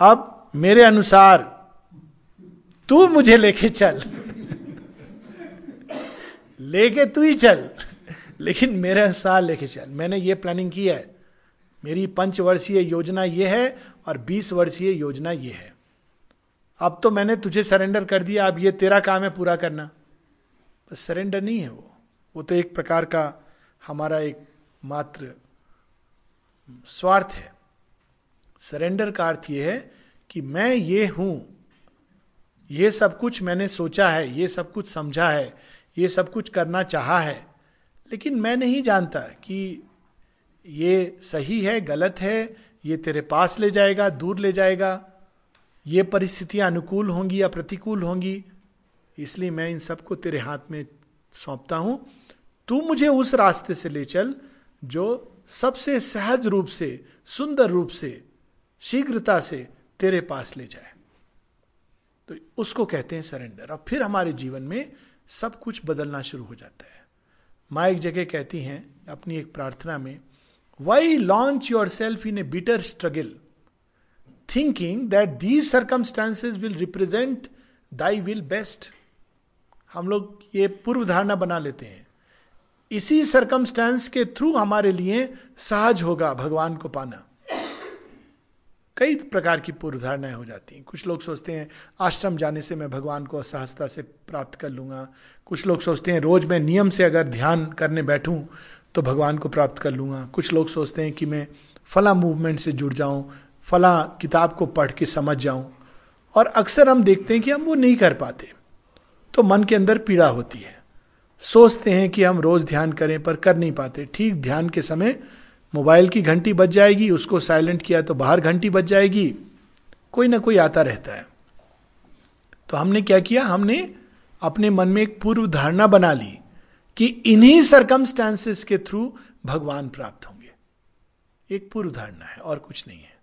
अब मेरे अनुसार तू मुझे लेके चल। लेके तू ही चल, लेकिन मेरे अनुसार लेके चल। मैंने ये प्लानिंग की है। मेरी पंचवर्षीय योजना ये है और बीस वर्षीय योजना ये है। अब तो मैंने तुझे सरेंडर कर दिया। अब ये तेरा काम है पूरा करना। बस सरेंडर नहीं है वो। वो तो एक प्रकार का हमारा एक मात्र स्वार्थ है। सरेंडर का अर्थ यह है कि मैं ये हूँ। ये सब कुछ मैंने सोचा है, ये सब कुछ समझा है, ये सब कुछ करना चाहा है। लेकिन मैं नहीं जानता कि ये सही है, गलत है, ये तेरे पास ले जाएगा, दूर ले जाएगा, ये परिस्थितियाँ अनुकूल होंगी या प्रतिकूल होंगी। इसलिए मैं इन सबको तेरे हाथ में सौंपता हूँ। तू मुझे उस रास्ते से ले चल जो सबसे सहज रूप से, सुंदर रूप से, शीघ्रता से तेरे पास ले जाए। तो उसको कहते हैं सरेंडर और फिर हमारे जीवन में सब कुछ बदलना शुरू हो जाता है। माँ एक जगह कहती हैं, अपनी एक प्रार्थना में why launch yourself in a bitter struggle thinking that these circumstances will represent thy will best हम लोग ये पूर्व धारणा बना लेते हैं। इसी सरकमस्टेंस के थ्रू हमारे लिए सहज होगा भगवान को पाना। कई प्रकार की पूर्व धारणाएँ हो जाती हैं। कुछ लोग सोचते हैं, आश्रम जाने से मैं भगवान को सहजता से प्राप्त कर लूँगा। कुछ लोग सोचते हैं, रोज मैं नियम से अगर ध्यान करने बैठूं तो भगवान को प्राप्त कर लूँगा। कुछ लोग सोचते हैं कि मैं फला मूवमेंट से जुड़ जाऊँ, फला किताब को पढ़ के समझ जाऊँ। और अक्सर हम देखते हैं कि हम वो नहीं कर पाते। तो मन के अंदर पीड़ा होती है। सोचते हैं कि हम रोज ध्यान करें पर कर नहीं पाते। ठीक ध्यान के समय मोबाइल की घंटी बज जाएगी, उसको साइलेंट किया तो बाहर घंटी बज जाएगी। कोई ना कोई आता रहता है। तो हमने क्या किया? हमने अपने मन में एक पूर्व धारणा बना ली कि इन्हीं सरकमस्टांसेस के थ्रू भगवान प्राप्त होंगे। एक पूर्व धारणा है, और कुछ नहीं है।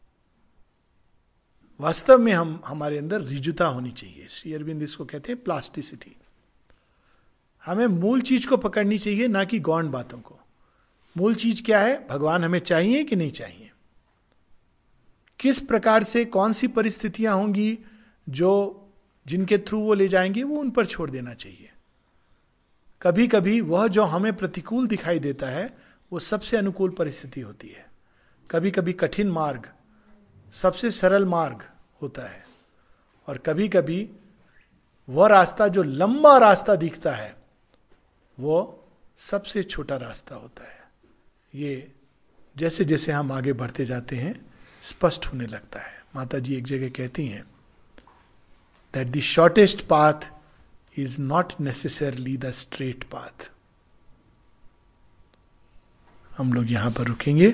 वास्तव में हम, हमारे अंदर रिजुता होनी चाहिए। श्री अरविंद इसको कहते हैं प्लास्टिसिटी हमें मूल चीज़ को पकड़नी चाहिए, ना कि गौण बातों को। मूल चीज़ क्या है? भगवान हमें चाहिए कि नहीं चाहिए? किस प्रकार से कौन सी परिस्थितियाँ होंगी जो जिनके थ्रू वो ले जाएँगे, वो उन पर छोड़ देना चाहिए। कभी कभी वह जो हमें प्रतिकूल दिखाई देता है, वो सबसे अनुकूल परिस्थिति होती है। कभी कभी कठिन मार्ग सबसे सरल मार्ग होता है। और कभी कभी वह रास्ता जो लंबा रास्ता दिखता है वो सबसे छोटा रास्ता होता है। ये जैसे जैसे हम आगे बढ़ते जाते हैं, स्पष्ट होने लगता है। माता जी एक जगह कहती हैं that the shortest path is not necessarily the straight path हम लोग यहाँ पर रुकेंगे।